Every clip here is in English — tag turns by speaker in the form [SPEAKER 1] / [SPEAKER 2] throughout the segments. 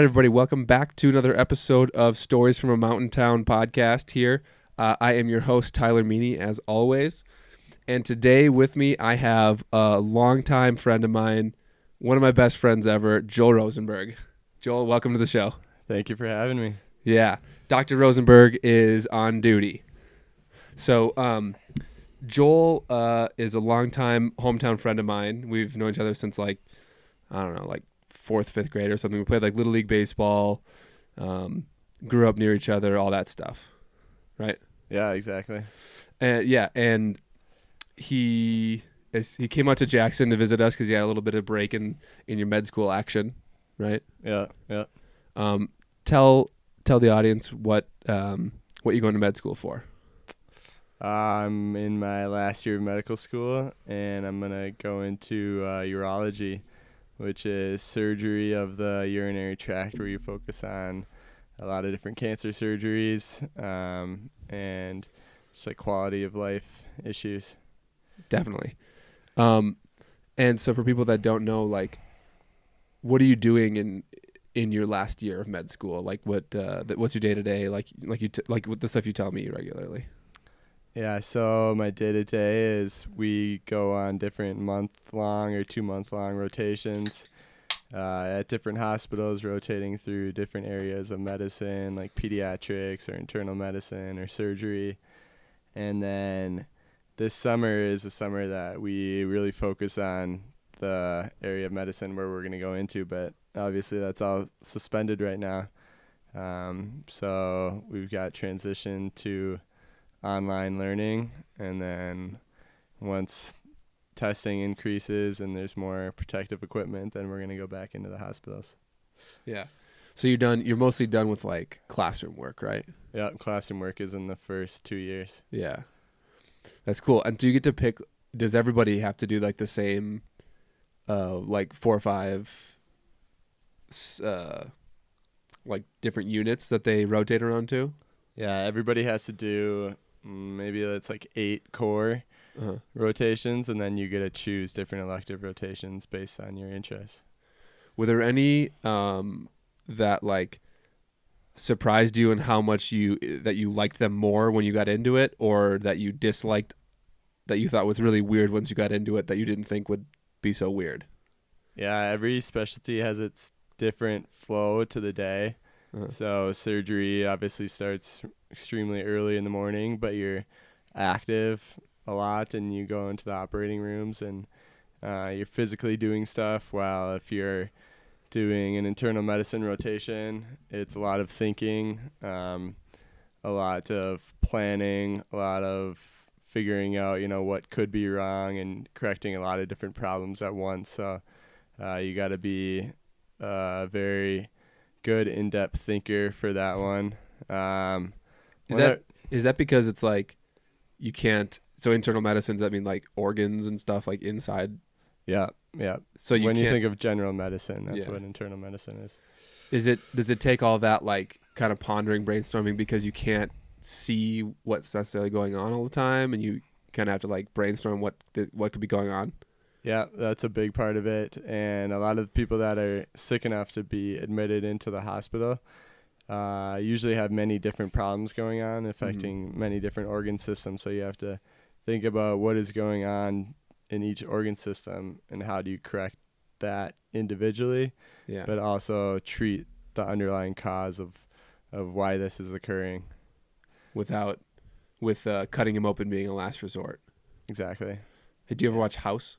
[SPEAKER 1] Right, everybody, welcome back to another episode of Stories from a Mountain Town podcast. Here, uh, I am your host Tyler Meany, as always, and today with me I have a longtime friend of mine, one of my best friends ever, Joel Rosenberg. Joel, welcome to the show.
[SPEAKER 2] Thank you for having me.
[SPEAKER 1] Yeah, Dr. Rosenberg is on duty. So, um, Joel uh, is a longtime hometown friend of mine. We've known each other since like I don't know, like fourth, fifth grade or something. We played like little league baseball, um, grew up near each other, all that stuff, right?
[SPEAKER 2] Yeah, exactly.
[SPEAKER 1] And yeah, and he is, he came out to Jackson to visit us because he had a little bit of break in in your med school action, right?
[SPEAKER 2] Yeah, yeah.
[SPEAKER 1] Um, tell tell the audience what um, what you're going to med school for.
[SPEAKER 2] I'm in my last year of medical school, and I'm gonna go into uh, urology, which is surgery of the urinary tract, where you focus on a lot of different cancer surgeries um, and just like quality of life issues.
[SPEAKER 1] Definitely. Um, and so for people that don't know, like, what are you doing in in your last year of med school? Like, what uh, what's your day to day? Like, like you t- like the stuff you tell me regularly.
[SPEAKER 2] Yeah, so my day to day is we go on different month long or two month long rotations uh, at different hospitals, rotating through different areas of medicine like pediatrics or internal medicine or surgery. And then this summer is a summer that we really focus on the area of medicine where we're going to go into, but obviously that's all suspended right now. Um, so we've got transition to online learning and then once testing increases and there's more protective equipment then we're going to go back into the hospitals
[SPEAKER 1] Yeah. So you're done. You're mostly done with like classroom work, right?
[SPEAKER 2] yeah classroom work is in the first two years
[SPEAKER 1] Yeah. That's cool. And do you get to pick? Does everybody have to do like the same, uh, like four or five, uh, like different units that they rotate around to?
[SPEAKER 2] yeah everybody has to do maybe it's like eight core
[SPEAKER 1] Uh-huh.
[SPEAKER 2] rotations and then you get to choose different elective rotations based on your interests
[SPEAKER 1] Were there any um, that like surprised you and how much you that you liked them more when you got into it, or that you disliked that you thought was really weird once you got into it that you didn't think would be so weird?
[SPEAKER 2] yeah every specialty has its different flow to the day
[SPEAKER 1] Uh-huh.
[SPEAKER 2] So surgery obviously starts extremely early in the morning, but you're active a lot and you go into the operating rooms and uh, you're physically doing stuff. While if you're doing an internal medicine rotation, it's a lot of thinking, um, a lot of planning, a lot of figuring out, you know, what could be wrong and correcting a lot of different problems at once. So uh, you got to be uh, very good in-depth thinker for that one. Um,
[SPEAKER 1] Is that is that because it's like you can't? So internal medicine does that mean like organs and stuff like inside?
[SPEAKER 2] Yeah, yeah.
[SPEAKER 1] So you
[SPEAKER 2] when you think of general medicine, that's
[SPEAKER 1] Yeah.
[SPEAKER 2] what internal medicine is.
[SPEAKER 1] is it does it take all that like kind of pondering, brainstorming because you can't see what's necessarily going on all the time, and you kind of have to like brainstorm what th- what could be going on?
[SPEAKER 2] Yeah, that's a big part of it. And a lot of the people that are sick enough to be admitted into the hospital uh, usually have many different problems going on, affecting many different organ systems. So you have to think about what is going on in each organ system and how do you correct that individually,
[SPEAKER 1] Yeah.
[SPEAKER 2] but also treat the underlying cause of of why this is occurring.
[SPEAKER 1] without with uh, cutting him open being a last resort.
[SPEAKER 2] Exactly.
[SPEAKER 1] Hey, do you ever watch House?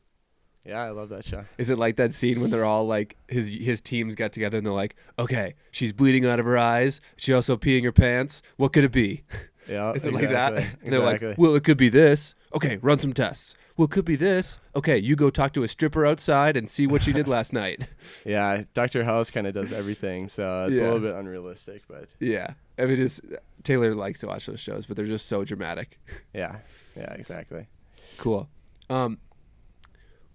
[SPEAKER 2] Yeah, I love that show.
[SPEAKER 1] Is it like that scene when they're all like his his teams got together and they're like, okay, she's bleeding out of her eyes. She also peeing her pants. What could it be?
[SPEAKER 2] Yeah,
[SPEAKER 1] Is it like that?
[SPEAKER 2] exactly,
[SPEAKER 1] And they're
[SPEAKER 2] exactly.
[SPEAKER 1] like, well, it could be this. Okay, run some tests. Well, it could be this. Okay, you go talk to a stripper outside and see what she did last night.
[SPEAKER 2] Yeah, Dr. House kind of does everything, so it's
[SPEAKER 1] Yeah.
[SPEAKER 2] a little bit unrealistic, but
[SPEAKER 1] Yeah, I mean, it's Taylor likes to watch those shows, but they're just so dramatic.
[SPEAKER 2] yeah, yeah, exactly.
[SPEAKER 1] Cool. Um,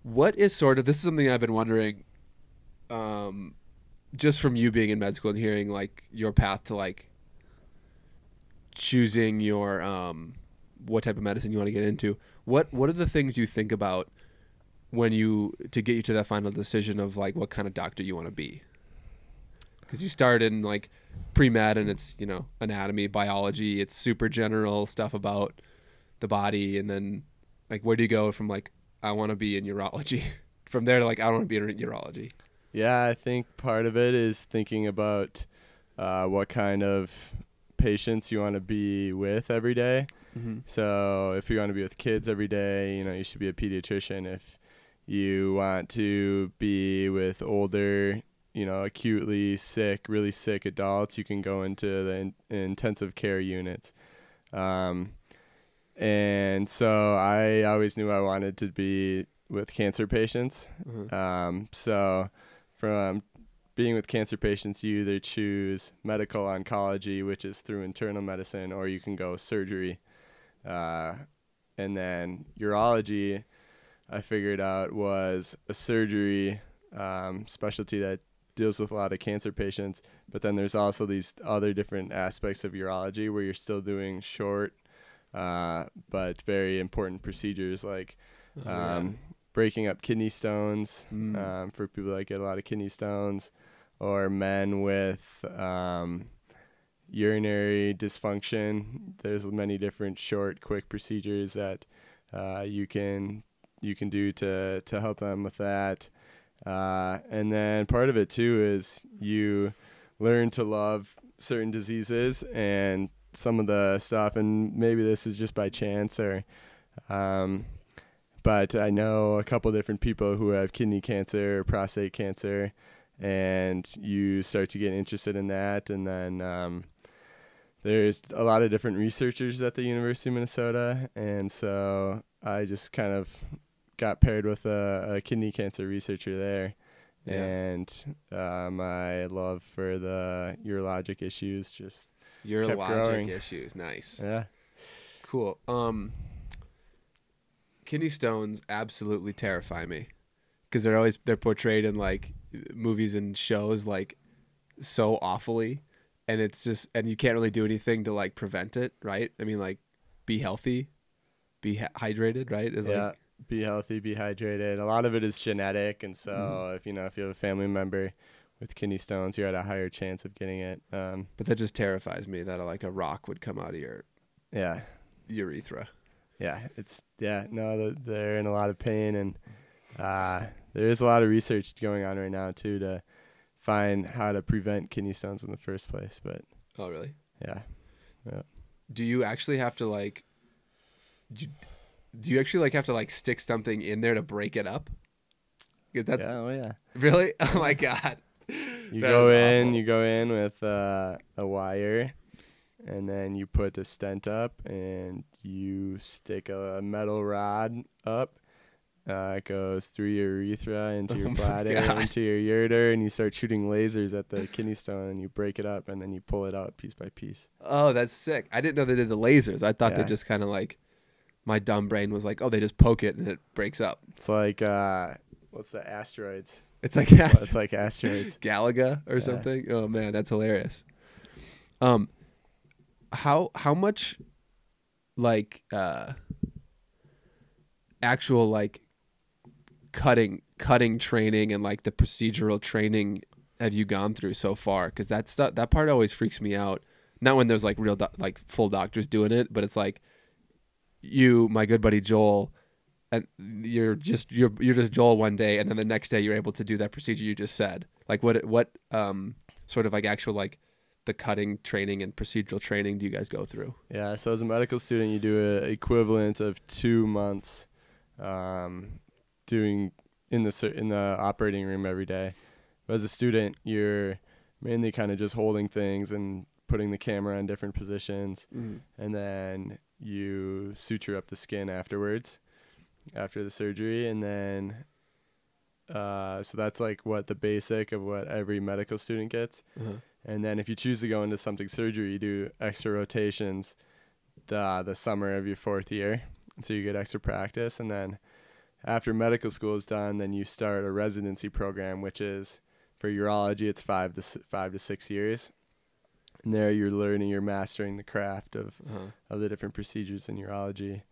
[SPEAKER 1] what is sort of this is something I've been wondering, um, just from you being in med school and hearing like your path to like choosing your um, what type of medicine you want to get into. What what are the things you think about when you to get you to that final decision of like what kind of doctor you want to be? because you start in like pre med and it's you know anatomy, biology. It's super general stuff about the body, and then like where do you go from like I want to be in urology from there to like I don't want to be in urology.
[SPEAKER 2] Yeah, I think part of it is thinking about uh, what kind of patients you want to be with every day.
[SPEAKER 1] Mm-hmm.
[SPEAKER 2] So if you want to be with kids every day, you know, you should be a pediatrician. If you want to be with older, you know, acutely sick, really sick adults, you can go into the in- intensive care units. Um, and so I always knew I wanted to be with cancer patients.
[SPEAKER 1] Uh-huh.
[SPEAKER 2] Um, so from being with cancer patients, you either choose medical oncology, which is through internal medicine, or you can go surgery. Uh, and then urology, I figured out was a surgery um, specialty that deals with a lot of cancer patients. But then there's also these other different aspects of urology where you're still doing short, uh, but very important procedures like
[SPEAKER 1] Oh, yeah.
[SPEAKER 2] um, breaking up kidney stones
[SPEAKER 1] Mm.
[SPEAKER 2] um, for people that get a lot of kidney stones, or men with um, urinary dysfunction. There's many different short, quick procedures that uh, you can you can do to to help them with that. Uh, and then part of it too is you learn to love certain diseases and some of the stuff, and maybe this is just by chance or. Um, but I know a couple different people who have kidney cancer or prostate cancer, and you start to get interested in that. And then um, there's a lot of different researchers at the University of Minnesota, and so I just kind of got paired with a, a kidney cancer researcher there.
[SPEAKER 1] Yeah.
[SPEAKER 2] And uh, my love for the urologic issues just
[SPEAKER 1] urologic
[SPEAKER 2] growing.
[SPEAKER 1] issues. Nice.
[SPEAKER 2] yeah
[SPEAKER 1] Cool. Um, kidney stones absolutely terrify me because they're always they're portrayed in like movies and shows like so awfully, and it's just and you can't really do anything to like prevent it, right? I mean, like be healthy, be hydrated, right? Is
[SPEAKER 2] yeah
[SPEAKER 1] like
[SPEAKER 2] be healthy be hydrated a lot of it is genetic and so
[SPEAKER 1] Mhm.
[SPEAKER 2] if you know if you have a family member with kidney stones you're at a higher chance of getting it um
[SPEAKER 1] but that just terrifies me that like a rock would come out of your
[SPEAKER 2] yeah
[SPEAKER 1] urethra.
[SPEAKER 2] yeah it's yeah no they're in a lot of pain and uh there is a lot of research going on right now too to find how to prevent kidney stones in the first place but
[SPEAKER 1] Oh, really?
[SPEAKER 2] yeah
[SPEAKER 1] Do you actually have to like? Do you, do you actually like have to like stick something in there to break it up? That's
[SPEAKER 2] yeah oh yeah
[SPEAKER 1] Really? Oh my god.
[SPEAKER 2] You
[SPEAKER 1] That
[SPEAKER 2] go in,
[SPEAKER 1] awful.
[SPEAKER 2] you go in with uh, a wire, and then you put a stent up, and you stick a metal rod up. Uh, it goes through your urethra into
[SPEAKER 1] Oh
[SPEAKER 2] your bladder, into your ureter, and you start shooting lasers at the kidney stone, and you break it up, and then you pull it out piece by piece.
[SPEAKER 1] Oh, that's sick. I didn't know they did the lasers. I thought they just kind of like my dumb brain was like, oh, they just poke it and it breaks up.
[SPEAKER 2] It's like uh, what's the asteroids?
[SPEAKER 1] It's like
[SPEAKER 2] it's like asteroids.
[SPEAKER 1] Galaga or
[SPEAKER 2] Yeah.
[SPEAKER 1] something. Oh man, that's hilarious. Um, how how much like uh actual like cutting cutting training and like the procedural training have you gone through so far? Because that stuff that part always freaks me out. Not when there's like real doc- like full doctors doing it, but it's like you, my good buddy Joel, and you're just you're you're just Joel one day, and then the next day you're able to do that procedure you just said. Like what what um sort of like actual like the cutting training and procedural training do you guys go through?
[SPEAKER 2] Yeah, so as a medical student, you do a equivalent of two months um, doing in the in the operating room every day. But as a student, you're mainly kind of just holding things and putting the camera in different positions, and then you suture up the skin afterwards, after the surgery, and then. Uh, so that's like what the basic of what every medical student gets.
[SPEAKER 1] Uh-huh.
[SPEAKER 2] And then if you choose to go into something surgery, you do extra rotations the the summer of your fourth year. So you get extra practice and then after medical school is done, then you start a residency program which is for urology it's 5 to 5 to 6 years. And there you're learning, you're mastering the craft of
[SPEAKER 1] Uh-huh.
[SPEAKER 2] of the different procedures in urology,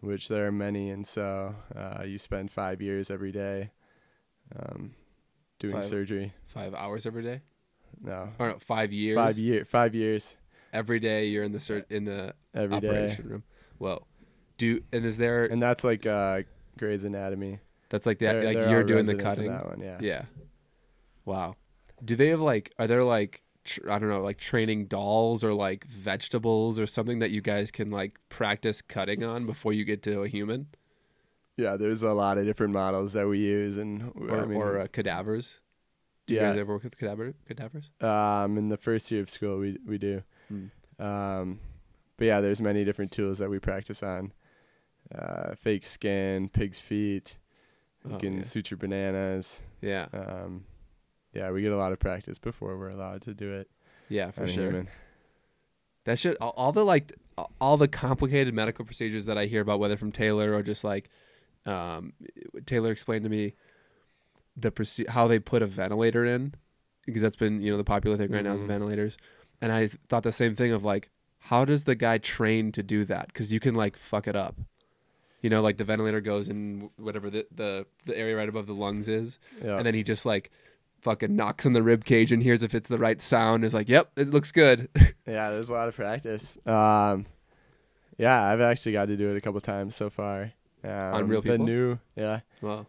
[SPEAKER 2] which there are many and so uh, you spend 5 years every day um, doing
[SPEAKER 1] Five-
[SPEAKER 2] surgery.
[SPEAKER 1] Five hours every day.
[SPEAKER 2] no.
[SPEAKER 1] Or no, five years.
[SPEAKER 2] Five year, five years
[SPEAKER 1] Every day you're in the sur- in the
[SPEAKER 2] every day,
[SPEAKER 1] operation room. Whoa. Do and is there
[SPEAKER 2] and that's like uh, Grey's Anatomy.
[SPEAKER 1] that's like that like you're doing the cutting?
[SPEAKER 2] That one, yeah.
[SPEAKER 1] Yeah. Wow. Do they have like are there like tr- I don't know like training dolls or like vegetables or something that you guys can like practice cutting on before you get to a human
[SPEAKER 2] Yeah, there's a lot of different models that we use, and
[SPEAKER 1] or
[SPEAKER 2] I mean,
[SPEAKER 1] or uh, cadavers? Do you
[SPEAKER 2] yeah,
[SPEAKER 1] guys ever work with cadaver cadavers?
[SPEAKER 2] um, in the first year of school, we we do.
[SPEAKER 1] Hmm.
[SPEAKER 2] Um, but yeah, there's many different tools that we practice on. Uh, fake skin, pig's feet. You
[SPEAKER 1] Oh,
[SPEAKER 2] can
[SPEAKER 1] yeah.
[SPEAKER 2] suture bananas.
[SPEAKER 1] Yeah.
[SPEAKER 2] Um, yeah, we get a lot of practice before we're allowed to do it.
[SPEAKER 1] Yeah, for sure.
[SPEAKER 2] human.
[SPEAKER 1] That shit all, all the like all the complicated medical procedures that I hear about whether from Taylor or just like um, Taylor explained to me the proce- how they put a ventilator in because that's been you know the popular thing right now is
[SPEAKER 2] Mhm.
[SPEAKER 1] ventilators and I thought the same thing of like how does the guy train to do that because you can like fuck it up you know like the ventilator goes in whatever the the, the area right above the lungs is
[SPEAKER 2] Yeah.
[SPEAKER 1] and then he just like fucking knocks on the rib cage and hears if it's the right sound is like yep it looks good
[SPEAKER 2] Yeah, there's a lot of practice. Um, yeah, I've actually got to do it a couple times so far. Um,
[SPEAKER 1] real people.
[SPEAKER 2] the new, yeah,
[SPEAKER 1] well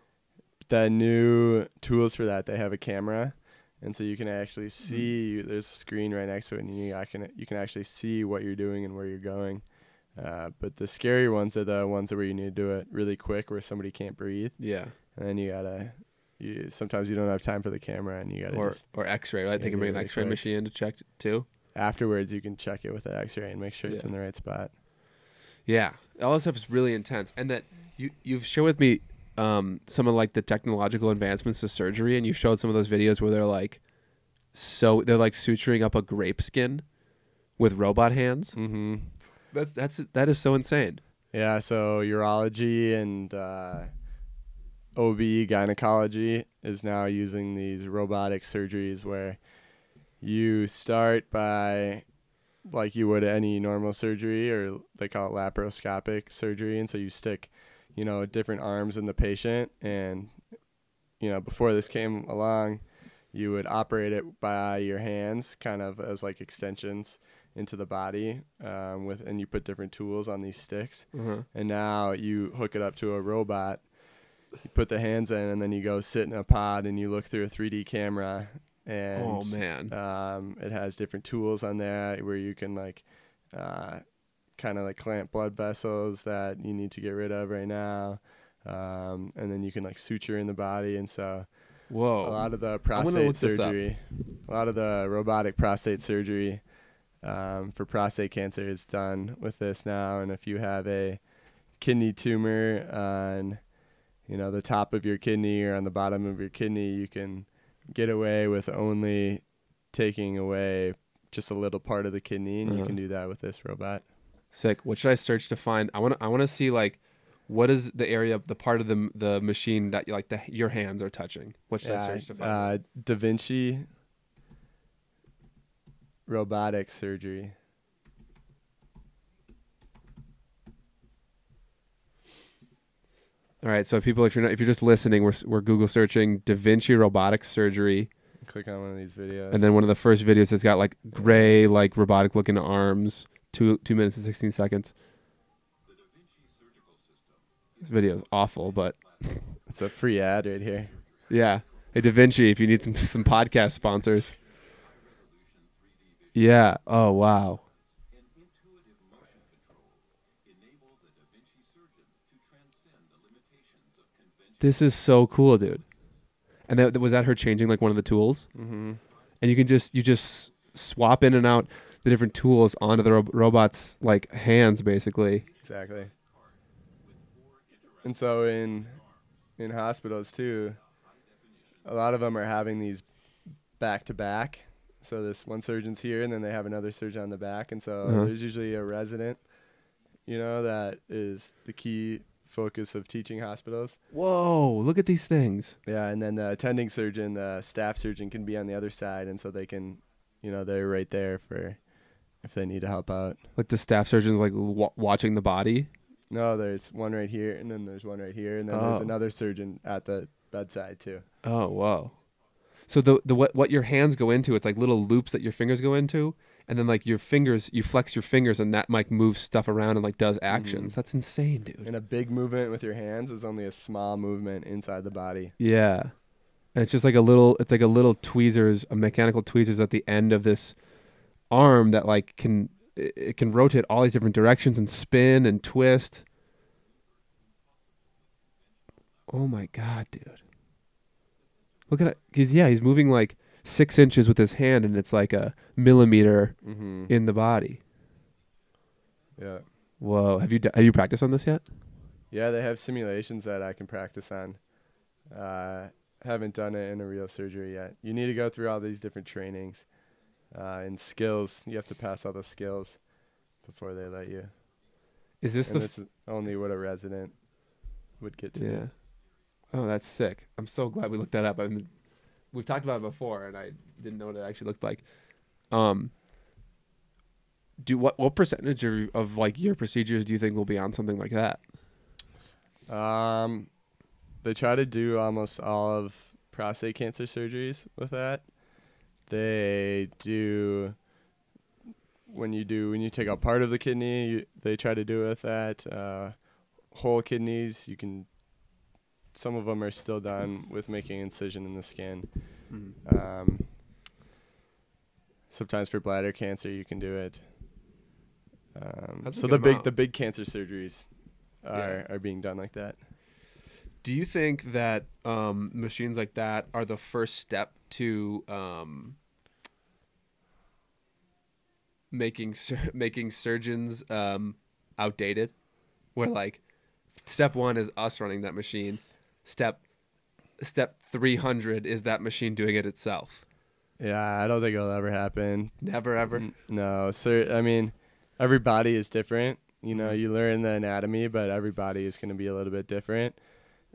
[SPEAKER 2] the new tools for that. They have a camera, and so you can actually
[SPEAKER 1] Mm-hmm.
[SPEAKER 2] see. There's a screen right next to it, and you I can you can actually see what you're doing and where you're going. Uh, but the scary ones are the ones where you need to do it really quick, where somebody can't breathe,
[SPEAKER 1] yeah
[SPEAKER 2] and then you gotta. You, sometimes you don't have time for the camera, and you gotta
[SPEAKER 1] or
[SPEAKER 2] just
[SPEAKER 1] or X-ray, right? They can bring an
[SPEAKER 2] really
[SPEAKER 1] X-ray
[SPEAKER 2] quick.
[SPEAKER 1] machine to check t- too.
[SPEAKER 2] afterwards you can check it with an X-ray and make sure it's
[SPEAKER 1] Yeah.
[SPEAKER 2] in the right spot.
[SPEAKER 1] Yeah, all this stuff is really intense, and that you you've shared with me um, some of like the technological advancements to surgery, and you showed some of those videos where they're like, so they're like suturing up a grape skin with robot hands.
[SPEAKER 2] Mm-hmm.
[SPEAKER 1] That's that's that is so insane.
[SPEAKER 2] Yeah, so urology and uh, OB gynecology is now using these robotic surgeries where you start by like you would any normal surgery or they call it laparoscopic surgery and so you stick you know different arms in the patient and you know before this came along you would operate it by your hands kind of as like extensions into the body um, with and you put different tools on these sticks
[SPEAKER 1] Uh-huh.
[SPEAKER 2] and now you hook it up to a robot you put the hands in and then you go sit in a pod and you look through a 3d camera and
[SPEAKER 1] oh man,
[SPEAKER 2] um, it has different tools on there where you can like uh, kind of like clamp blood vessels that you need to get rid of right now um, and then you can like suture in the body. And so
[SPEAKER 1] whoa,
[SPEAKER 2] a lot of the prostate surgery a lot of the robotic prostate surgery um, for prostate cancer is done with this now. And if you have a kidney tumor on you know the top of your kidney or on the bottom of your kidney you can get away with only taking away just a little part of the kidney and you
[SPEAKER 1] Uh-huh.
[SPEAKER 2] can do that with this robot
[SPEAKER 1] sick. What should I search to find? I want to I want to see like. What is the area, the part of the the machine that you like the your hands are touching? What should I search to find?
[SPEAKER 2] uh, da vinci robotic surgery
[SPEAKER 1] All right, so people, if you're not, if you're just listening, we're we're Google searching Da Vinci robotic surgery,
[SPEAKER 2] click on one of these videos
[SPEAKER 1] and then one of the first videos has got like gray, like robotic looking arms, two two minutes and sixteen seconds. This video is awful, but
[SPEAKER 2] it's a free ad right here
[SPEAKER 1] yeah. Hey Da Vinci, if you need some some podcast sponsors. Yeah. Oh wow. This is so cool, dude. And that was that her changing like one of the tools,
[SPEAKER 2] mm-hmm.
[SPEAKER 1] and you can just you just swap in and out the different tools onto the ro- robot's like hands, basically.
[SPEAKER 2] Exactly. And so in in hospitals too, a lot of them are having these back to back. So this one surgeon's here, and then they have another surgeon on the back, and so
[SPEAKER 1] Uh-huh.
[SPEAKER 2] there's usually a resident, you know, that is the key focus of teaching hospitals.
[SPEAKER 1] Whoa! Look at these things.
[SPEAKER 2] Yeah, and then the attending surgeon, the staff surgeon, can be on the other side, and so they can, you know, they're right there for if they need to help out.
[SPEAKER 1] Like the staff surgeon's like w- watching the body.
[SPEAKER 2] No, there's one right here, and then there's one right here, and then there's
[SPEAKER 1] Oh.
[SPEAKER 2] another surgeon at the bedside too.
[SPEAKER 1] Oh, whoa. So the the what what your hands go into, it's like little loops that your fingers go into, and then like your fingers, you flex your fingers, and that like moves stuff around and like does actions.
[SPEAKER 2] Mhm.
[SPEAKER 1] That's insane, dude.
[SPEAKER 2] And a big movement with your hands is only a small movement inside the body.
[SPEAKER 1] Yeah. And it's just like a little it's like a little tweezers, a mechanical tweezers at the end of this arm that like can it it can rotate all these different directions and spin and twist. Oh my god, dude. Look at it. He's yeah, he's moving like six inches with his hand and it's like a millimeter
[SPEAKER 2] Mm-hmm.
[SPEAKER 1] in the body.
[SPEAKER 2] Yeah.
[SPEAKER 1] Whoa. Have you d- have you practiced on this yet?
[SPEAKER 2] Yeah, they have simulations that I can practice on. Uh, haven't done it in a real surgery yet. You need to go through all these different trainings uh, and skills. You have to pass all the skills before they let you.
[SPEAKER 1] Is this
[SPEAKER 2] and
[SPEAKER 1] the
[SPEAKER 2] this is only what a resident would get to.
[SPEAKER 1] Yeah. Oh, that's sick. I'm so glad we looked that up. I mean, we've talked about it before, and I didn't know what it actually looked like. Um, do what? What percentage of, of like your procedures do you think will be on something like that?
[SPEAKER 2] Um, they try to do almost all of prostate cancer surgeries with that. They do when you do when you take out part of the kidney, you, they try to do it with that. Uh, whole kidneys, you can. Some of them are still done with making incision in the skin. Um, sometimes for bladder cancer, you can do it. Um, so the big
[SPEAKER 1] amount.
[SPEAKER 2] the big cancer surgeries are
[SPEAKER 1] Yeah.
[SPEAKER 2] are being done like that.
[SPEAKER 1] Do you think that um, machines like that are the first step to um, making sur- making surgeons um, outdated? Where like step one is us running that machine, step step three hundred is that machine doing it itself.
[SPEAKER 2] Yeah, I don't think it'll ever happen.
[SPEAKER 1] Never ever.
[SPEAKER 2] No, sir. I mean, every body is different. You know,
[SPEAKER 1] Mhm.
[SPEAKER 2] you learn the anatomy, but every body is going to be a little bit different.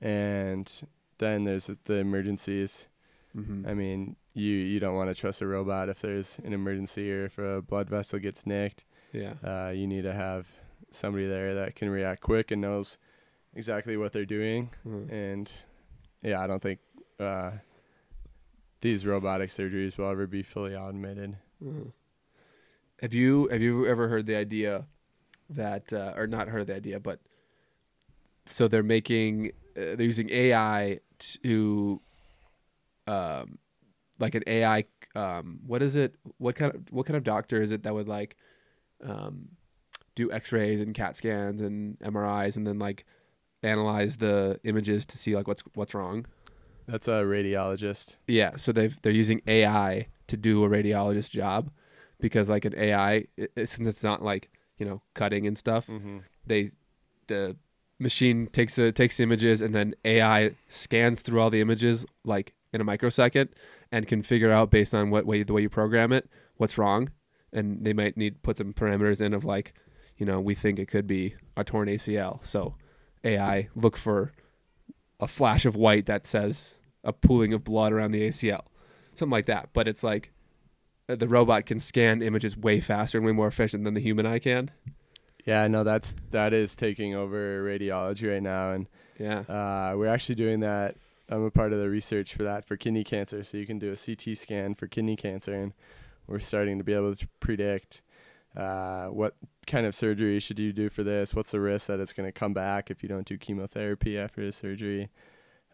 [SPEAKER 2] And then there's the emergencies.
[SPEAKER 1] Mm-hmm.
[SPEAKER 2] I mean, you you don't want to trust a robot if there's an emergency or if a blood vessel gets nicked.
[SPEAKER 1] Yeah.
[SPEAKER 2] Uh, you need to have somebody there that can react quick and knows exactly what they're doing.
[SPEAKER 1] Mm.
[SPEAKER 2] And yeah, I don't think uh, these robotic surgeries will ever be fully automated.
[SPEAKER 1] Mhm. Have you have you ever heard the idea that uh, or not heard the idea, but so they're making uh, they're using AI to um like an AI um what is it what kind of what kind of doctor is it that would like um do x-rays and cat scans and MRIs and then like analyze the images to see like what's what's wrong
[SPEAKER 2] That's a radiologist.
[SPEAKER 1] yeah, so they've they're using AI to do a radiologist job because like an AI it, it- since it's not like you know cutting and stuff,
[SPEAKER 2] Mm-hmm.
[SPEAKER 1] they the machine takes the takes the images and then AI scans through all the images like in a microsecond and can figure out based on what way the way you program it what's wrong and they might need put some parameters in of like you know we think it could be a torn ACL so AI look for a flash of white that says a pooling of blood around the ACL something like that but it's like uh, the robot can scan images way faster and way more efficient than the human eye can
[SPEAKER 2] Yeah, no, that's that is taking over radiology right now, and
[SPEAKER 1] yeah
[SPEAKER 2] uh, we're actually doing that. I'm a part of the research for that for kidney cancer. So you can do a CT scan for kidney cancer, and we're starting to be able to predict uh, what kind of surgery should you do for this. What's the risk that it's going to come back if you don't do chemotherapy after the surgery?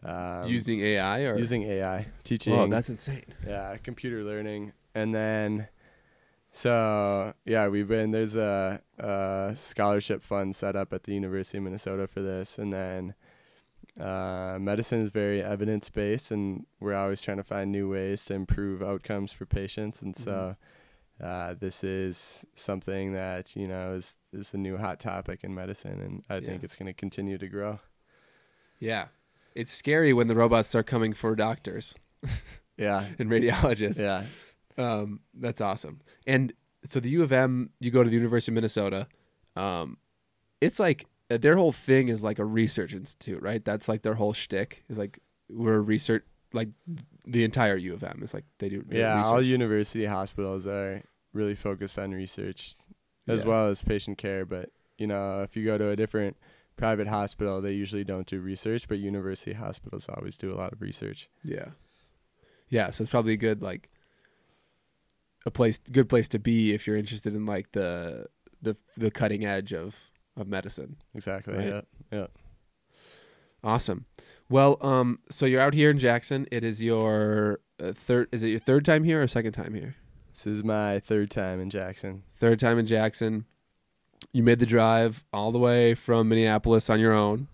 [SPEAKER 2] Um,
[SPEAKER 1] using AI or
[SPEAKER 2] using AI teaching.
[SPEAKER 1] Whoa, that's insane.
[SPEAKER 2] yeah computer learning and then so yeah we've been there's a, a scholarship fund set up at the university of minnesota for this and then uh, medicine is very evidence based and we're always trying to find new ways to improve outcomes for patients and so uh, this is something that you know is is the new hot topic in medicine and i think it's going to continue to grow
[SPEAKER 1] Yeah, it's scary when the robots are coming for doctors
[SPEAKER 2] yeah
[SPEAKER 1] and radiologists.
[SPEAKER 2] yeah
[SPEAKER 1] Um, that's awesome. And so the U of M, you go to the University of Minnesota. Um, it's like uh, their whole thing is like a research institute, right? That's like their whole shtick is like we're a research like the entire U of M is like they do.
[SPEAKER 2] Yeah, all
[SPEAKER 1] research.
[SPEAKER 2] university hospitals are really focused on research as
[SPEAKER 1] Yeah.
[SPEAKER 2] well as patient care. But you know, if you go to a different private hospital, they usually don't do research, but university hospitals always do a lot of research.
[SPEAKER 1] Yeah. Yeah, so it's probably a good like a place good place to be if you're interested in like the the the cutting edge of of medicine.
[SPEAKER 2] Exactly.
[SPEAKER 1] Right.
[SPEAKER 2] Yeah. Yeah.
[SPEAKER 1] Awesome. Well, um so you're out here in Jackson. It is your uh, third is it your third time here or second time here?
[SPEAKER 2] This is my third time in Jackson.
[SPEAKER 1] Third time in Jackson. You made the drive all the way from Minneapolis on your own.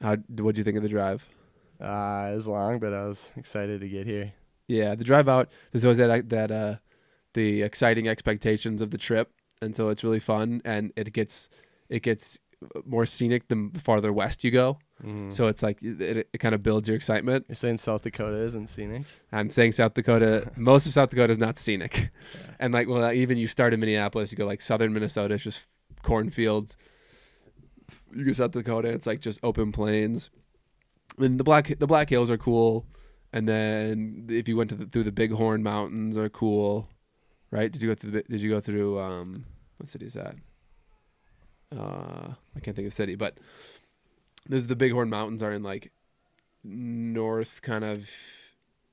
[SPEAKER 1] How what do you think of the drive?
[SPEAKER 2] Uh, it was long, but I was excited to get here.
[SPEAKER 1] Yeah, the drive out. There's always that that uh, the exciting expectations of the trip, and so it's really fun, and it gets it gets more scenic the farther west you go.
[SPEAKER 2] Mhm.
[SPEAKER 1] So it's like it, it kind of builds your excitement.
[SPEAKER 2] you're saying South Dakota isn't scenic?
[SPEAKER 1] I'm saying South Dakota. most of South Dakota is not scenic,
[SPEAKER 2] Yeah.
[SPEAKER 1] and like well, even you start in Minneapolis, you go like southern Minnesota, it's just cornfields. You go South Dakota, it's like just open plains. And the black the Black Hills are cool, and then if you went to the, through the Bighorn Mountains are cool, right? Did you go through? The, did you go through? Um, what city is that? Uh, I can't think of city, but there's the Bighorn Mountains are in like north, kind of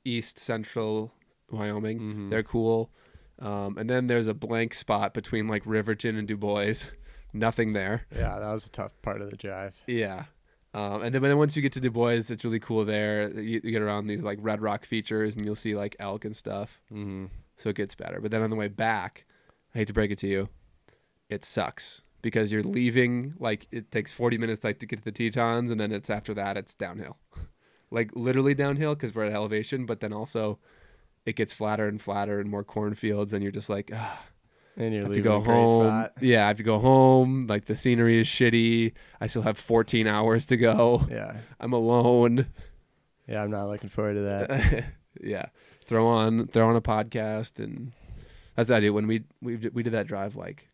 [SPEAKER 1] east central Wyoming.
[SPEAKER 2] Mhm.
[SPEAKER 1] They're cool. Um, and then there's a blank spot between like Riverton and Dubois. Nothing there.
[SPEAKER 2] Yeah, that was a tough part of the drive.
[SPEAKER 1] Yeah. Um, and then, but then once you get to Dubois, it's really cool there. You, you get around these like red rock features and you'll see like elk and stuff.
[SPEAKER 2] Mm-hmm.
[SPEAKER 1] So it gets better. But then on the way back, I hate to break it to you, it sucks because you're leaving like it takes 40 minutes like to get to the Tetons and then it's after that it's downhill. like literally downhill because we're at elevation, but then also it gets flatter and flatter and more cornfields and you're just like, ah,
[SPEAKER 2] And
[SPEAKER 1] I
[SPEAKER 2] you're
[SPEAKER 1] have to go
[SPEAKER 2] a
[SPEAKER 1] home.
[SPEAKER 2] spot.
[SPEAKER 1] Yeah, I have to go home. Like the scenery is shitty. I still have 14 hours to go.
[SPEAKER 2] Yeah.
[SPEAKER 1] I'm alone.
[SPEAKER 2] Yeah, I'm not looking forward to that.
[SPEAKER 1] yeah, throw on throw on a podcast, and that's the idea. When we we we did that drive like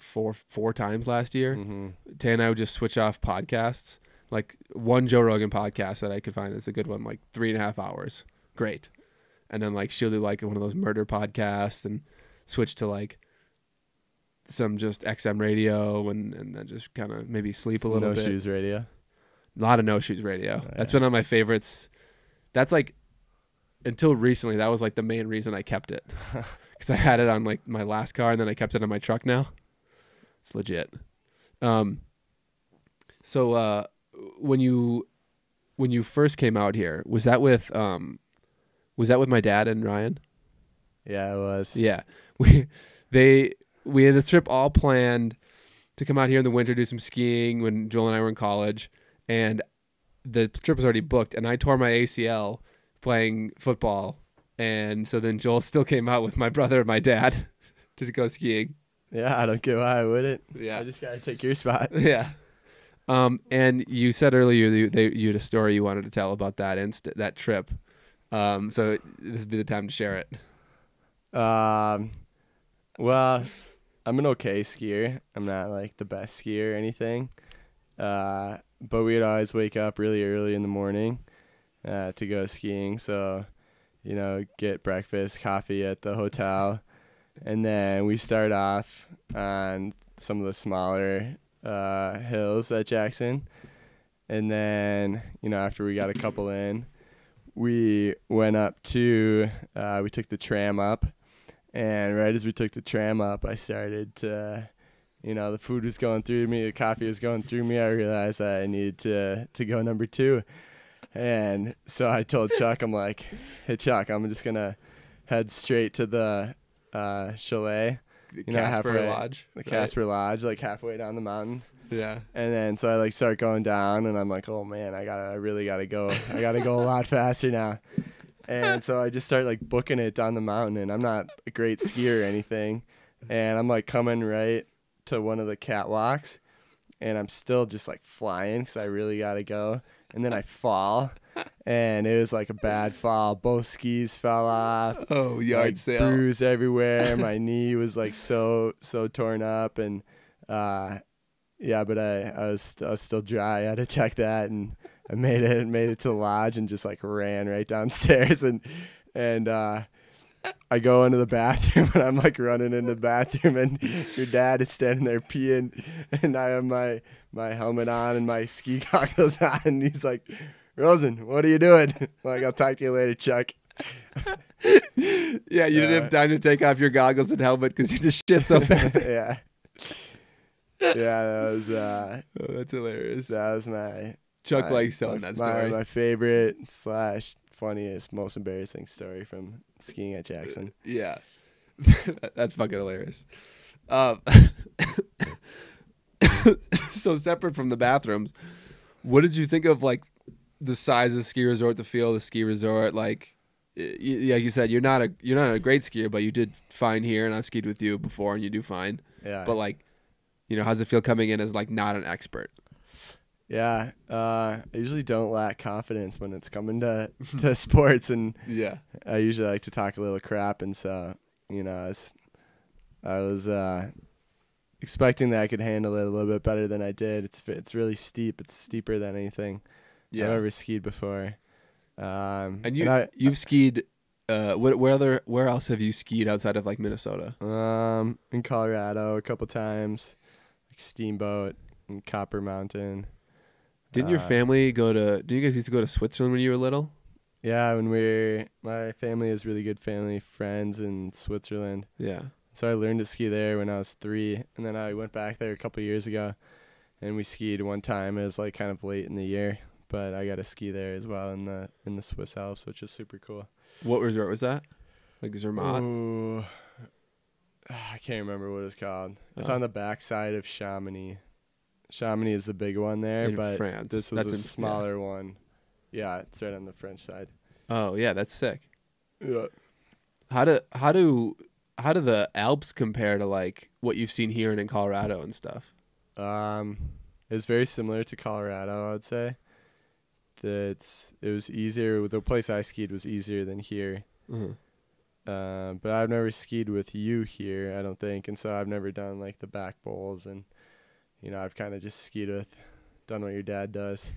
[SPEAKER 1] four four times last year,
[SPEAKER 2] hmm
[SPEAKER 1] Tay and I would just switch off podcasts. Like one Joe Rogan podcast that I could find is a good one, like three and a half hours, great. And then like she'll do like one of those murder podcasts and switch to like some just XM radio and and then just kind of maybe sleep a little
[SPEAKER 2] no
[SPEAKER 1] bit.
[SPEAKER 2] No shoes radio.
[SPEAKER 1] A lot of no shoes radio.
[SPEAKER 2] Oh,
[SPEAKER 1] That's
[SPEAKER 2] yeah.
[SPEAKER 1] been on my favorites. That's like until recently. That was like the main reason I kept it because I had it on like my last car and then I kept it on my truck. Now it's legit. Um. So uh, when you when you first came out here, was that with um, was that with my dad and Ryan?
[SPEAKER 2] Yeah, it was.
[SPEAKER 1] Yeah, we they we had this trip all planned to come out here in the winter do some skiing when Joel and I were in college, and the trip was already booked, and I tore my ACL playing football, and so then Joel still came out with my brother and my dad to go skiing.
[SPEAKER 2] Yeah, I don't get why I wouldn't.
[SPEAKER 1] Yeah,
[SPEAKER 2] I just gotta take your spot.
[SPEAKER 1] yeah. Um, and you said earlier you, they, you had a story you wanted to tell about that inst- that trip. Um, so this would be the time to share it.
[SPEAKER 2] Um, well, I'm an okay skier. I'm not like the best skier or anything. Uh, but we'd always wake up really early in the morning uh, to go skiing. So, you know, get breakfast, coffee at the hotel, and then we start off on some of the smaller uh, hills at Jackson. And then, you know, after we got a couple in, we went up to, uh, we took the tram up. And right as we took the tram up, I started to, you know, the food was going through me, the coffee was going through me. I realized that I needed to to go number two, and so I told Chuck, I'm like, "Hey Chuck, I'm just gonna head straight to the uh, chalet, You know,
[SPEAKER 1] Casper
[SPEAKER 2] halfway-
[SPEAKER 1] Lodge.
[SPEAKER 2] the
[SPEAKER 1] right?
[SPEAKER 2] Casper Lodge, like halfway down the mountain."
[SPEAKER 1] Yeah.
[SPEAKER 2] And then so I like start going down, and I'm like, oh man, I gotta, I really gotta go. I gotta go a lot faster now. And so I just start like booking it down the mountain, and I'm not a great skier or anything. And I'm like coming right to one of the catwalks, and I'm still just like flying because I really gotta go. And then I fall, and it was like a bad fall. Both skis fell off
[SPEAKER 1] Oh, yard
[SPEAKER 2] like, sale. bruise everywhere. My knee was like so so torn up, and uh, yeah, but I I was I was still dry. I had to check that, and I made it made it to the lodge and just like ran right downstairs, and and uh, I go into the bathroom, and I'm like running into the bathroom, and your dad is standing there peeing, and I have my my helmet on and my ski goggles on, and he's like Rosen, what are you doing? like, I'll talk to you later, Chuck.
[SPEAKER 1] yeah, you didn't have time to take off your goggles and helmet because you just shit so fast.
[SPEAKER 2] yeah. Yeah, that was uh
[SPEAKER 1] oh, that's hilarious.
[SPEAKER 2] that was my
[SPEAKER 1] Chuck
[SPEAKER 2] my-
[SPEAKER 1] likes telling
[SPEAKER 2] my,
[SPEAKER 1] that
[SPEAKER 2] my-
[SPEAKER 1] story.
[SPEAKER 2] My, favorite slash funniest, most embarrassing story from skiing at Jackson.
[SPEAKER 1] Yeah, that's fucking hilarious. Um, so separate from the bathrooms, what did you think of like the size of the ski resort, the feel of the ski resort? Like, y- y- like you said, you're not a you're not a great skier, but you did fine here, and I've skied with you before, and you do fine.
[SPEAKER 2] Yeah.
[SPEAKER 1] But like, you know, how's it feel coming in as like not an expert?
[SPEAKER 2] yeah. Uh, I usually don't lack confidence when it's coming to, to sports, and
[SPEAKER 1] Yeah,
[SPEAKER 2] I usually like to talk a little crap, and so you know, I was, I was uh, expecting that I could handle it a little bit better than I did. It's it's really steep. It's steeper than anything
[SPEAKER 1] yeah.
[SPEAKER 2] I've ever skied before. Um,
[SPEAKER 1] and you
[SPEAKER 2] I,
[SPEAKER 1] you've skied. Uh, where, where other where else have you skied outside of like Minnesota?
[SPEAKER 2] Um, in Colorado a couple times, like Steamboat and Copper Mountain.
[SPEAKER 1] Didn't your
[SPEAKER 2] Uh,
[SPEAKER 1] family go to? Did you guys used to go to Switzerland when you were little?
[SPEAKER 2] Yeah, when we're my family has really good family friends in Switzerland,
[SPEAKER 1] Yeah.
[SPEAKER 2] so I learned to ski there when I was three, and then I went back there a couple years ago, and we skied one time. It was like kind of late in the year, but I got to ski there as well in the in the Swiss Alps, which is super cool.
[SPEAKER 1] What resort was that? Like Zermatt?
[SPEAKER 2] Ooh, I can't remember what it's called. It's
[SPEAKER 1] Oh.
[SPEAKER 2] on the backside of Chamonix. Chamonix is the big one there,
[SPEAKER 1] In
[SPEAKER 2] but
[SPEAKER 1] France.
[SPEAKER 2] this was
[SPEAKER 1] That's
[SPEAKER 2] a
[SPEAKER 1] in- yeah.
[SPEAKER 2] smaller one. Yeah, it's right on the French side.
[SPEAKER 1] Oh yeah, that's sick.
[SPEAKER 2] Yeah.
[SPEAKER 1] How do how do how do the Alps compare to like what you've seen here and in Colorado and stuff?
[SPEAKER 2] Um, it's very similar to Colorado, I would say. That's it was easier. The place I skied was easier than here.
[SPEAKER 1] Mhm.
[SPEAKER 2] Um, but I've never skied with you here, I don't think, and so I've never done like the back bowls, and you know I've kind of just skied with, done what your dad does.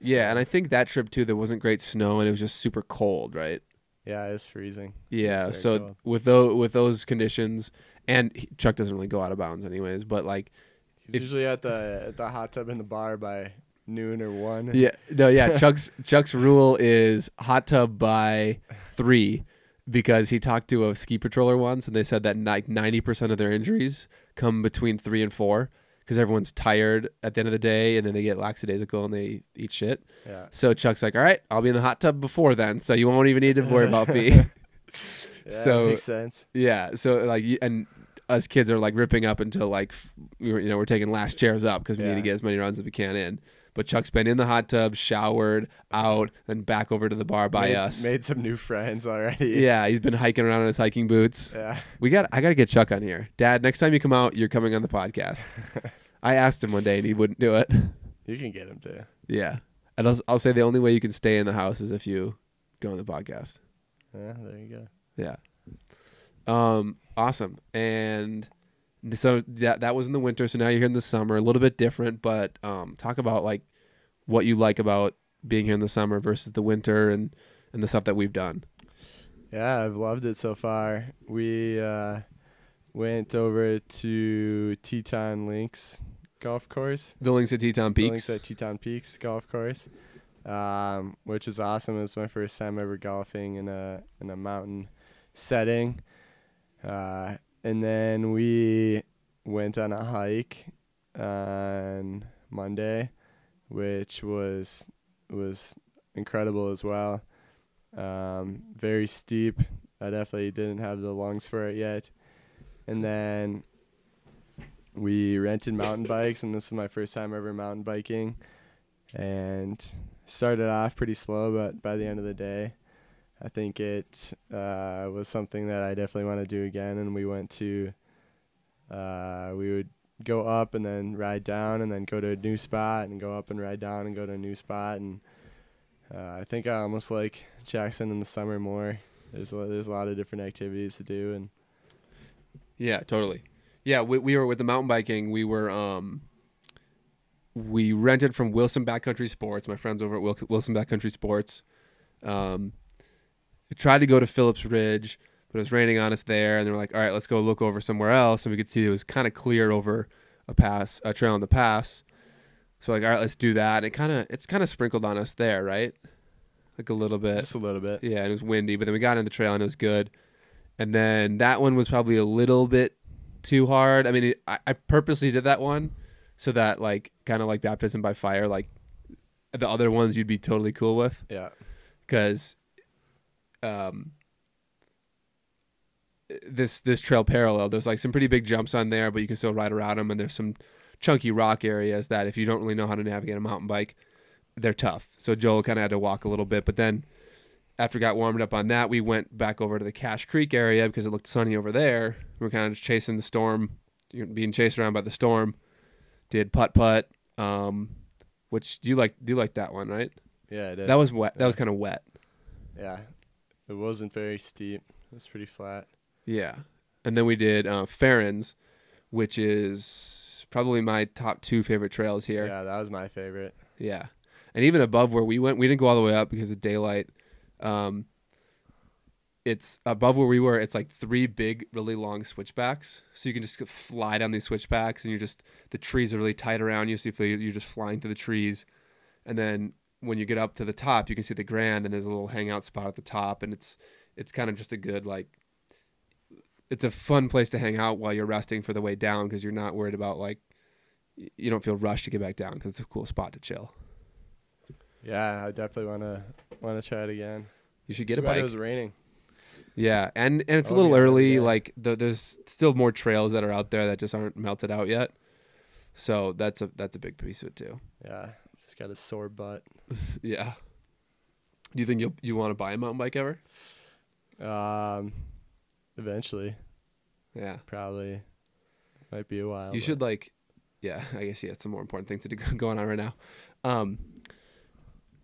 [SPEAKER 1] Yeah, and I think that trip too, there wasn't great snow and it was just super cold, right?
[SPEAKER 2] yeah, it was freezing.
[SPEAKER 1] Yeah.
[SPEAKER 2] very
[SPEAKER 1] So
[SPEAKER 2] cold.
[SPEAKER 1] with those with those conditions, and he- Chuck doesn't really go out of bounds anyways, but like
[SPEAKER 2] He's
[SPEAKER 1] If-
[SPEAKER 2] usually at the at the hot tub in the bar by noon or one.
[SPEAKER 1] Yeah, no, yeah. Chuck's Chuck's rule is hot tub by three because he talked to a ski patroller once and they said that like ninety percent of their injuries come between three and four because everyone's tired at the end of the day and then they get lackadaisical and they eat shit.
[SPEAKER 2] yeah.
[SPEAKER 1] So Chuck's like, all right, I'll be in the hot tub before then, so you won't even need to worry about pee.
[SPEAKER 2] Yeah,
[SPEAKER 1] So-
[SPEAKER 2] makes sense.
[SPEAKER 1] yeah. So like, and us kids are like ripping up until like f- we were, you know we're taking last chairs up because we need to get as many runs as we can in. But Chuck's been in the hot tub, showered, out, then back over to the bar by
[SPEAKER 2] made,
[SPEAKER 1] us.
[SPEAKER 2] Made some new friends already.
[SPEAKER 1] Yeah, he's been hiking around in his hiking boots.
[SPEAKER 2] Yeah.
[SPEAKER 1] We got I got to get Chuck on here. Dad, next time you come out, you're coming on the podcast. I asked him one day and he wouldn't do it.
[SPEAKER 2] You can get him to.
[SPEAKER 1] yeah. And I'll, I'll say the only way you can stay in the house is if you go on the podcast.
[SPEAKER 2] Yeah, there you go.
[SPEAKER 1] Yeah. Um awesome. And so that that was in the winter, so now you're here in the summer, a little bit different, but um talk about like what you like about being here in the summer versus the winter and and the stuff that we've done.
[SPEAKER 2] Yeah, I've loved it so far. We uh, went over to Teton Links Golf Course.
[SPEAKER 1] The links at Teton Peaks.
[SPEAKER 2] The Links at Teton Peaks Golf Course, um, which was awesome. It was my first time ever golfing in a in a mountain setting. Uh, and then we went on a hike on Monday, which was was incredible as well. Um, very steep. I definitely didn't have the lungs for it yet. And then we rented mountain bikes, and this is my first time ever mountain biking. And started off pretty slow, but by the end of the day, I think it uh, was something that I definitely want to do again. And we went to, uh, we would go up and then ride down, and then go to a new spot, and go up and ride down, and go to a new spot. And uh, I think I almost like Jackson in the summer more. There's a, there's a lot of different activities to do, and
[SPEAKER 1] Yeah, totally. Yeah, we, we were with the mountain biking. We were um, we rented from Wilson Backcountry Sports. My friends over at Wilson Backcountry Sports. Um, we tried to go to Phillips Ridge, but it was raining on us there, and they were like, "All right, let's go look over somewhere else." And we could see it was kind of clear over a pass, a trail in the pass. So like, all right, let's do that. And it kind of it's kind of sprinkled on us there, right? Like a little bit.
[SPEAKER 2] Just a little bit.
[SPEAKER 1] Yeah, and it was windy, but then we got in the trail and it was good. And then that one was probably a little bit too hard. I mean, it, I, I purposely did that one so that like kind of like baptism by fire, like the other ones you'd be totally cool with,
[SPEAKER 2] Yeah.
[SPEAKER 1] because um this this trail parallel. There's like some pretty big jumps on there but you can still ride around them and there's some chunky rock areas that if you don't really know how to navigate a mountain bike they're tough. So joel kind of had to walk a little bit but then after we got warmed up on that we went back over to the cache creek area because it looked sunny over there. We were kind of just chasing the storm being chased around by the storm. Did putt putt um which you like do you like that one right?
[SPEAKER 2] Yeah, I did.
[SPEAKER 1] that was wet. That
[SPEAKER 2] Yeah.
[SPEAKER 1] was kind of wet.
[SPEAKER 2] Yeah. It wasn't very steep. It was pretty flat.
[SPEAKER 1] Yeah. And then we did uh, Ferrin's, which is probably my top two favorite trails here.
[SPEAKER 2] Yeah, that was my favorite.
[SPEAKER 1] Yeah. And even above where we went, we didn't go all the way up because of daylight. Um, it's above where we were. It's like three big, really long switchbacks. So you can just fly down these switchbacks, and you're just the trees are really tight around you. So you feel you're just flying through the trees. And then when you get up to the top, you can see the Grand, and there's a little hangout spot at the top, and it's it's kind of just a good like. It's a fun place to hang out while you're resting for the way down because you're not worried about like you don't feel rushed to get back down because it's a cool spot to chill.
[SPEAKER 2] Yeah, I definitely wanna wanna try it again.
[SPEAKER 1] You should get
[SPEAKER 2] Too
[SPEAKER 1] a bike.
[SPEAKER 2] It was raining.
[SPEAKER 1] Yeah, and and it's a
[SPEAKER 2] Oh,
[SPEAKER 1] little
[SPEAKER 2] yeah,
[SPEAKER 1] early.
[SPEAKER 2] yeah.
[SPEAKER 1] Like the, there's still more trails that are out there that just aren't melted out yet. So that's a that's a big piece of it too.
[SPEAKER 2] Yeah, it's got a sore butt.
[SPEAKER 1] Yeah. Do you think you'll you want to buy a mountain bike ever?
[SPEAKER 2] Um, eventually,
[SPEAKER 1] Yeah.
[SPEAKER 2] probably. Might be a while.
[SPEAKER 1] You should like, yeah. I guess you had Some more important things to do going on right now. Um.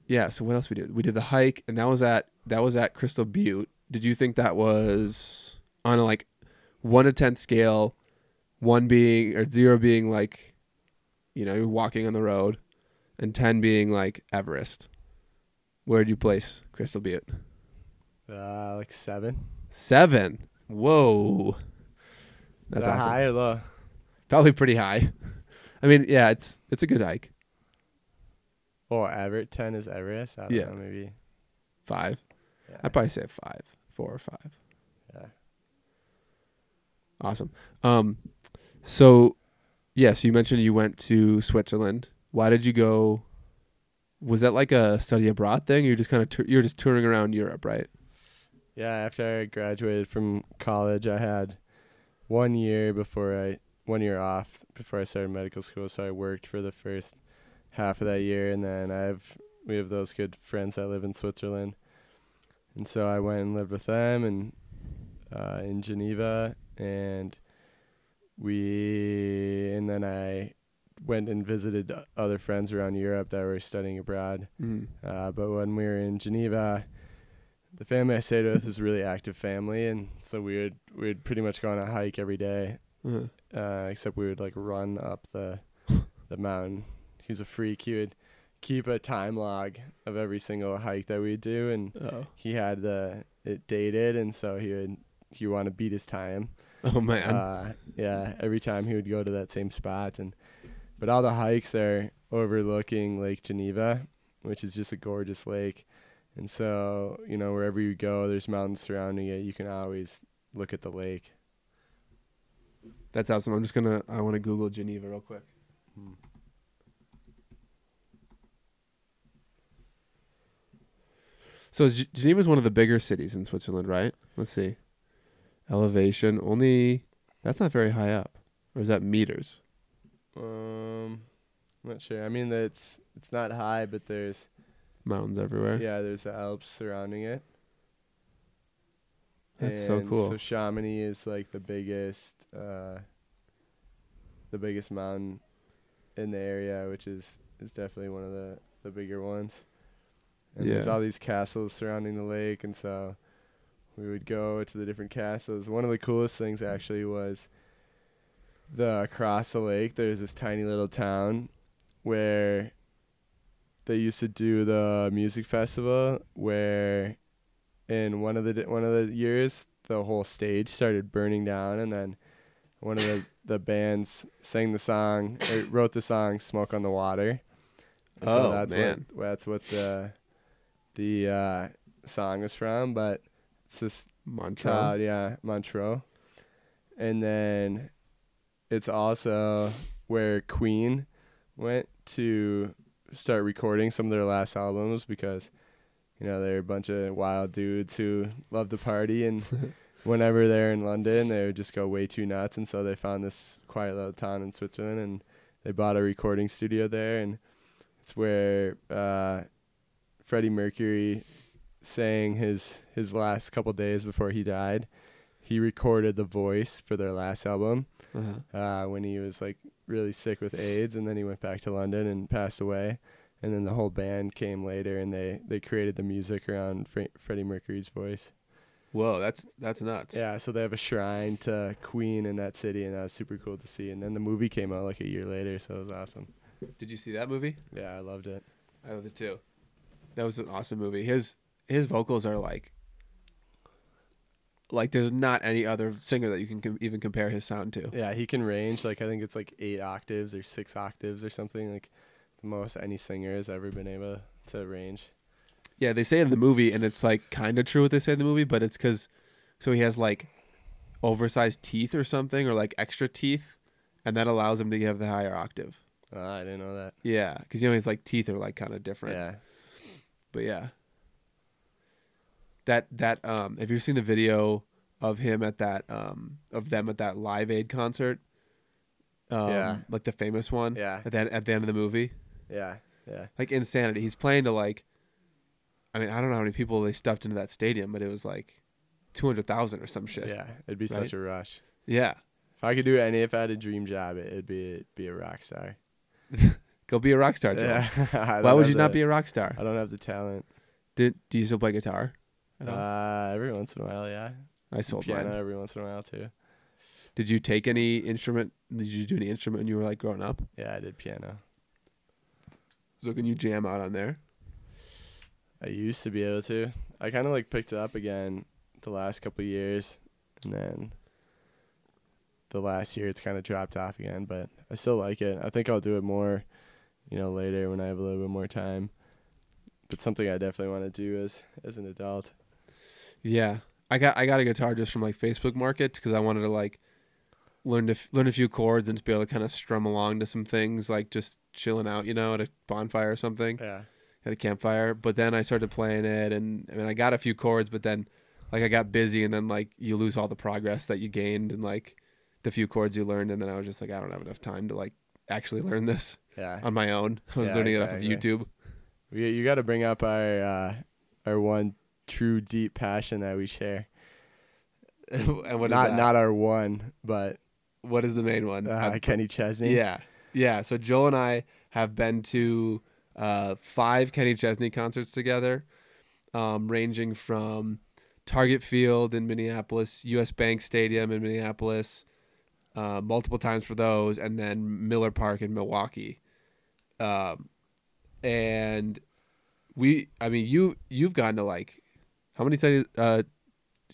[SPEAKER 1] Yeah. So what else we did? We did the hike, and that was at that was at Crystal Butte. Did you think that was on a like one to ten scale, one being or zero being like, you know, you're walking on the road, and ten being like Everest? Where would you place Crystal Butte?
[SPEAKER 2] Uh, like seven.
[SPEAKER 1] Seven. Whoa. That's
[SPEAKER 2] Is that
[SPEAKER 1] awesome.
[SPEAKER 2] high or low?
[SPEAKER 1] Probably pretty high. I mean, yeah, it's it's a good hike.
[SPEAKER 2] Oh, Everett. Ten is Everest. I don't
[SPEAKER 1] Yeah.
[SPEAKER 2] know, maybe.
[SPEAKER 1] Five.
[SPEAKER 2] Yeah.
[SPEAKER 1] I'd probably say five, four or five.
[SPEAKER 2] yeah.
[SPEAKER 1] Awesome. Um, so yeah, so you mentioned you went to Switzerland. Why did you go? Was that like a study abroad thing? You're just kind of tour you're just touring around Europe, right?
[SPEAKER 2] Yeah, after I graduated from college, I had one year before I one year off before I started medical school. So I worked for the first half of that year, and then I have we have those good friends that live in Switzerland, and so I went and lived with them and uh, in Geneva, and we and then I went and visited other friends around Europe that were studying abroad.
[SPEAKER 1] Mm.
[SPEAKER 2] Uh, but when we were in Geneva, the family I stayed with is a really active family, and so we would we would pretty much go on a hike every day,
[SPEAKER 1] Uh,
[SPEAKER 2] uh, except we would like run up the the mountain. He was a freak. He would keep a time log of every single hike that we do, and
[SPEAKER 1] oh.
[SPEAKER 2] he had the it dated, and so he would he want to beat his time.
[SPEAKER 1] oh man.
[SPEAKER 2] Uh, yeah, every time he would go to that same spot, and but all the hikes are overlooking Lake Geneva, which is just a gorgeous lake. And so, you know, wherever you go, there's mountains surrounding it. You can always look at the lake.
[SPEAKER 1] That's awesome. I'm just gonna I want to Google Geneva real quick. Hmm. So G- Geneva is one of the bigger cities in Switzerland, right? Let's see. Elevation only that's not very high up. Or is that meters?
[SPEAKER 2] Um, I'm not sure. I mean, it's it's not high, but there's
[SPEAKER 1] Mountains everywhere.
[SPEAKER 2] yeah, there's the Alps surrounding it.
[SPEAKER 1] That's so cool.
[SPEAKER 2] So Chamonix is like the biggest, uh, the biggest mountain in the area, which is is definitely one of the the bigger ones. And there's all these castles surrounding the lake, and so we would go to the different castles. One of the coolest things actually was the across the lake. There's this tiny little town where they used to do the music festival where in one of the one of the years the whole stage started burning down and then one of the the bands sang the song or wrote the song smoke on the water And
[SPEAKER 1] Oh,
[SPEAKER 2] that's
[SPEAKER 1] man.
[SPEAKER 2] what that's what the the uh, song is from. But it's this child, yeah, Montreux. And then it's also where Queen went to start recording some of their last albums because you know they're a bunch of wild dudes who love to party. And whenever they're in London they would just go way too nuts. And so they found this quiet little town in Switzerland and they bought a recording studio there. And it's where uh, Freddie Mercury sang his his last couple days before he died. He recorded the voice for their last album
[SPEAKER 1] Uh-huh.
[SPEAKER 2] uh, when he was like really sick with AIDS, and then he went back to London and passed away. And then the whole band came later, and they they created the music around Fre- Freddie Mercury's voice.
[SPEAKER 1] Whoa, that's that's nuts.
[SPEAKER 2] Yeah, so they have a shrine to Queen in that city, and that was super cool to see. And then the movie came out like a year later, so it was awesome.
[SPEAKER 1] Did you see that movie?
[SPEAKER 2] Yeah, I loved it.
[SPEAKER 1] I loved it too. That was an awesome movie. His his vocals are like like there's not any other singer that you can com- even compare his sound to.
[SPEAKER 2] Yeah, he can range like I think it's like eight octaves or six octaves or something like the most any singer has ever been able to range.
[SPEAKER 1] Yeah, they say in the movie, and it's like kind of true what they say in the movie, but it's because so he has like oversized teeth or something, or like extra teeth, and that allows him to have the higher octave.
[SPEAKER 2] Uh, I didn't know that.
[SPEAKER 1] Yeah, because you know his like teeth are like kind of different.
[SPEAKER 2] Yeah.
[SPEAKER 1] But yeah, that that um, have you seen the video of him at that um of them at that Live Aid concert? Um,
[SPEAKER 2] Yeah.
[SPEAKER 1] like the famous one.
[SPEAKER 2] Yeah.
[SPEAKER 1] At that at the end of the movie,
[SPEAKER 2] Yeah. Yeah.
[SPEAKER 1] like insanity. He's playing to like, I mean, I don't know how many people they stuffed into that stadium, but it was like two hundred thousand or some shit.
[SPEAKER 2] Yeah. It'd be
[SPEAKER 1] Right?
[SPEAKER 2] such a rush.
[SPEAKER 1] Yeah.
[SPEAKER 2] If I could do any, if I had a dream job, it, it'd be it'd be a rock star.
[SPEAKER 1] Go be a rock star.
[SPEAKER 2] Yeah.
[SPEAKER 1] Why would you not be a rock star?
[SPEAKER 2] I don't have the talent.
[SPEAKER 1] Do, do you still play guitar? At all?
[SPEAKER 2] Uh, every once in a while, yeah.
[SPEAKER 1] I sold
[SPEAKER 2] Piano
[SPEAKER 1] mine.
[SPEAKER 2] every once in a while too.
[SPEAKER 1] Did you take any instrument? Did you do any instrument when you were like growing up?
[SPEAKER 2] Yeah, I did piano.
[SPEAKER 1] So can you jam out on there?
[SPEAKER 2] I used to be able to. I kind of like picked it up again the last couple of years, and then the last year it's kind of dropped off again. But I still like it. I think I'll do it more, you know, later when I have a little bit more time. But something I definitely want to do as as an adult.
[SPEAKER 1] Yeah, I got I got a guitar just from like Facebook Market because I wanted to like learn to f- learn a few chords and to be able to kind of strum along to some things like just chilling out, you know, at a bonfire or something
[SPEAKER 2] Yeah.
[SPEAKER 1] at a campfire. But then I started playing it, and I mean I got a few chords, but then like I got busy, and then like you lose all the progress that you gained and like the few chords you learned, and then I was just like I don't have enough time to like actually learn this
[SPEAKER 2] Yeah.
[SPEAKER 1] on my own. I was
[SPEAKER 2] Yeah,
[SPEAKER 1] learning it off of. YouTube.
[SPEAKER 2] We you got to bring up our uh, our one true deep passion that we share.
[SPEAKER 1] and what
[SPEAKER 2] not not our one, but
[SPEAKER 1] what is the main one?
[SPEAKER 2] uh,
[SPEAKER 1] Uh,
[SPEAKER 2] Kenny Chesney.
[SPEAKER 1] Yeah, yeah. So Joel and I have been to uh, five Kenny Chesney concerts together, um, ranging from Target Field in Minneapolis, U.S. Bank Stadium in Minneapolis, uh, multiple times for those, and then Miller Park in Milwaukee. Um, and we, I mean, you you've gone to like how many studies, uh,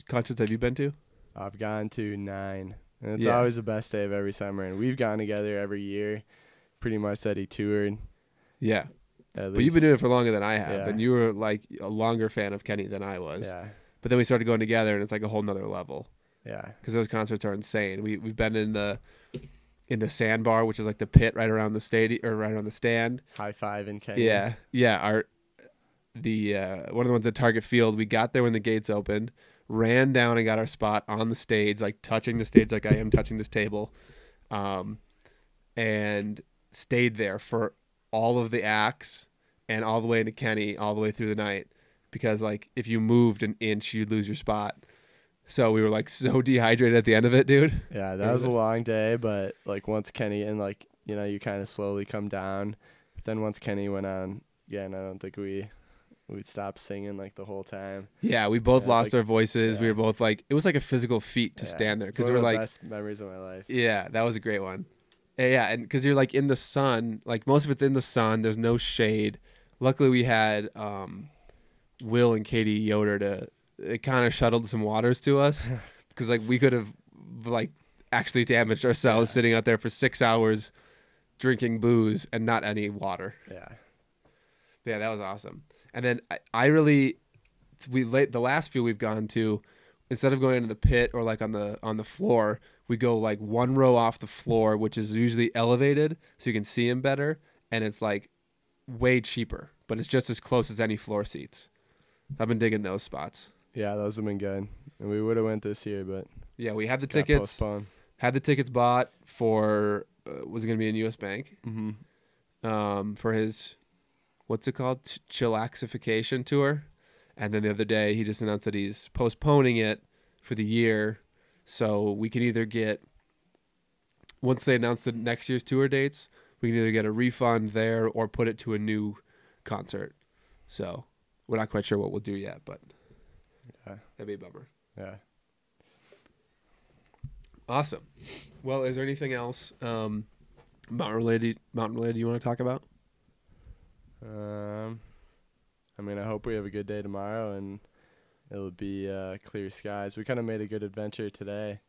[SPEAKER 1] concerts have you been to?
[SPEAKER 2] I've gone to nine, and it's
[SPEAKER 1] Yeah.
[SPEAKER 2] always the best day of every summer. And we've gone together every year, pretty much that he toured.
[SPEAKER 1] Yeah, but you've been doing it for longer than I have,
[SPEAKER 2] Yeah.
[SPEAKER 1] and you were like a longer fan of Kenny than I was.
[SPEAKER 2] yeah,
[SPEAKER 1] But then we started going together, and it's like a whole nother level
[SPEAKER 2] yeah,
[SPEAKER 1] because those concerts are insane. We we've been in the in the sandbar, which is like the pit right around the stadium or right around the stand.
[SPEAKER 2] high five in Kenya.
[SPEAKER 1] Yeah, yeah. Our the uh, one of the ones at Target Field. We got there when the gates opened, ran down and got our spot on the stage, like touching the stage, like I am touching this table, um, and stayed there for all of the acts and all the way into Kenny, all the way through the night, because like if you moved an inch, you'd lose your spot. So we were like so dehydrated at the end of it, dude.
[SPEAKER 2] yeah. That
[SPEAKER 1] was
[SPEAKER 2] a long day, but like once Kenny and like you know you kind of slowly come down. But then once Kenny went on, again, I don't think we we'd stop singing like the whole time.
[SPEAKER 1] Yeah, we both
[SPEAKER 2] Yeah,
[SPEAKER 1] lost
[SPEAKER 2] like-
[SPEAKER 1] our voices. We were both like, it was like a physical feat to
[SPEAKER 2] Yeah.
[SPEAKER 1] stand there because we were
[SPEAKER 2] the
[SPEAKER 1] like,
[SPEAKER 2] best memories of my life.
[SPEAKER 1] Yeah, that was a great one. Yeah, yeah, and because you're like in the sun, like most of it's in the sun. There's no shade. Luckily, we had um, Will and Katie Yoder to. It kind of shuttled some waters to us because like we could have like actually damaged ourselves
[SPEAKER 2] Yeah.
[SPEAKER 1] sitting out there for six hours drinking booze and not any water.
[SPEAKER 2] Yeah,
[SPEAKER 1] Yeah, that was awesome. And then I, I really we late the last few we've gone to instead of going into the pit or like on the on the floor, we go like one row off the floor, which is usually elevated so you can see him better, and it's like way cheaper, but it's just as close as any floor seats. I've been digging those spots.
[SPEAKER 2] Yeah, those have been good. And we would have went this year, but
[SPEAKER 1] Yeah, we had the tickets
[SPEAKER 2] postponed.
[SPEAKER 1] had the tickets bought for uh, was it going to be in US Bank
[SPEAKER 2] Mm-hmm.
[SPEAKER 1] um, for his what's it called Ch- chillaxification tour, and then the other day he just announced that he's postponing it for the year, so we can either get once they announce the next year's tour dates, we can either get a refund there or put it to a new concert. So we're not quite sure what we'll do yet, but
[SPEAKER 2] Yeah.
[SPEAKER 1] that'd be a bummer.
[SPEAKER 2] Yeah.
[SPEAKER 1] Awesome. Well, is there anything else um, mountain related mountain related you want to talk about?
[SPEAKER 2] Um, I mean, I hope we have a good day tomorrow and it'll be uh, clear skies. We kind of made a good adventure today.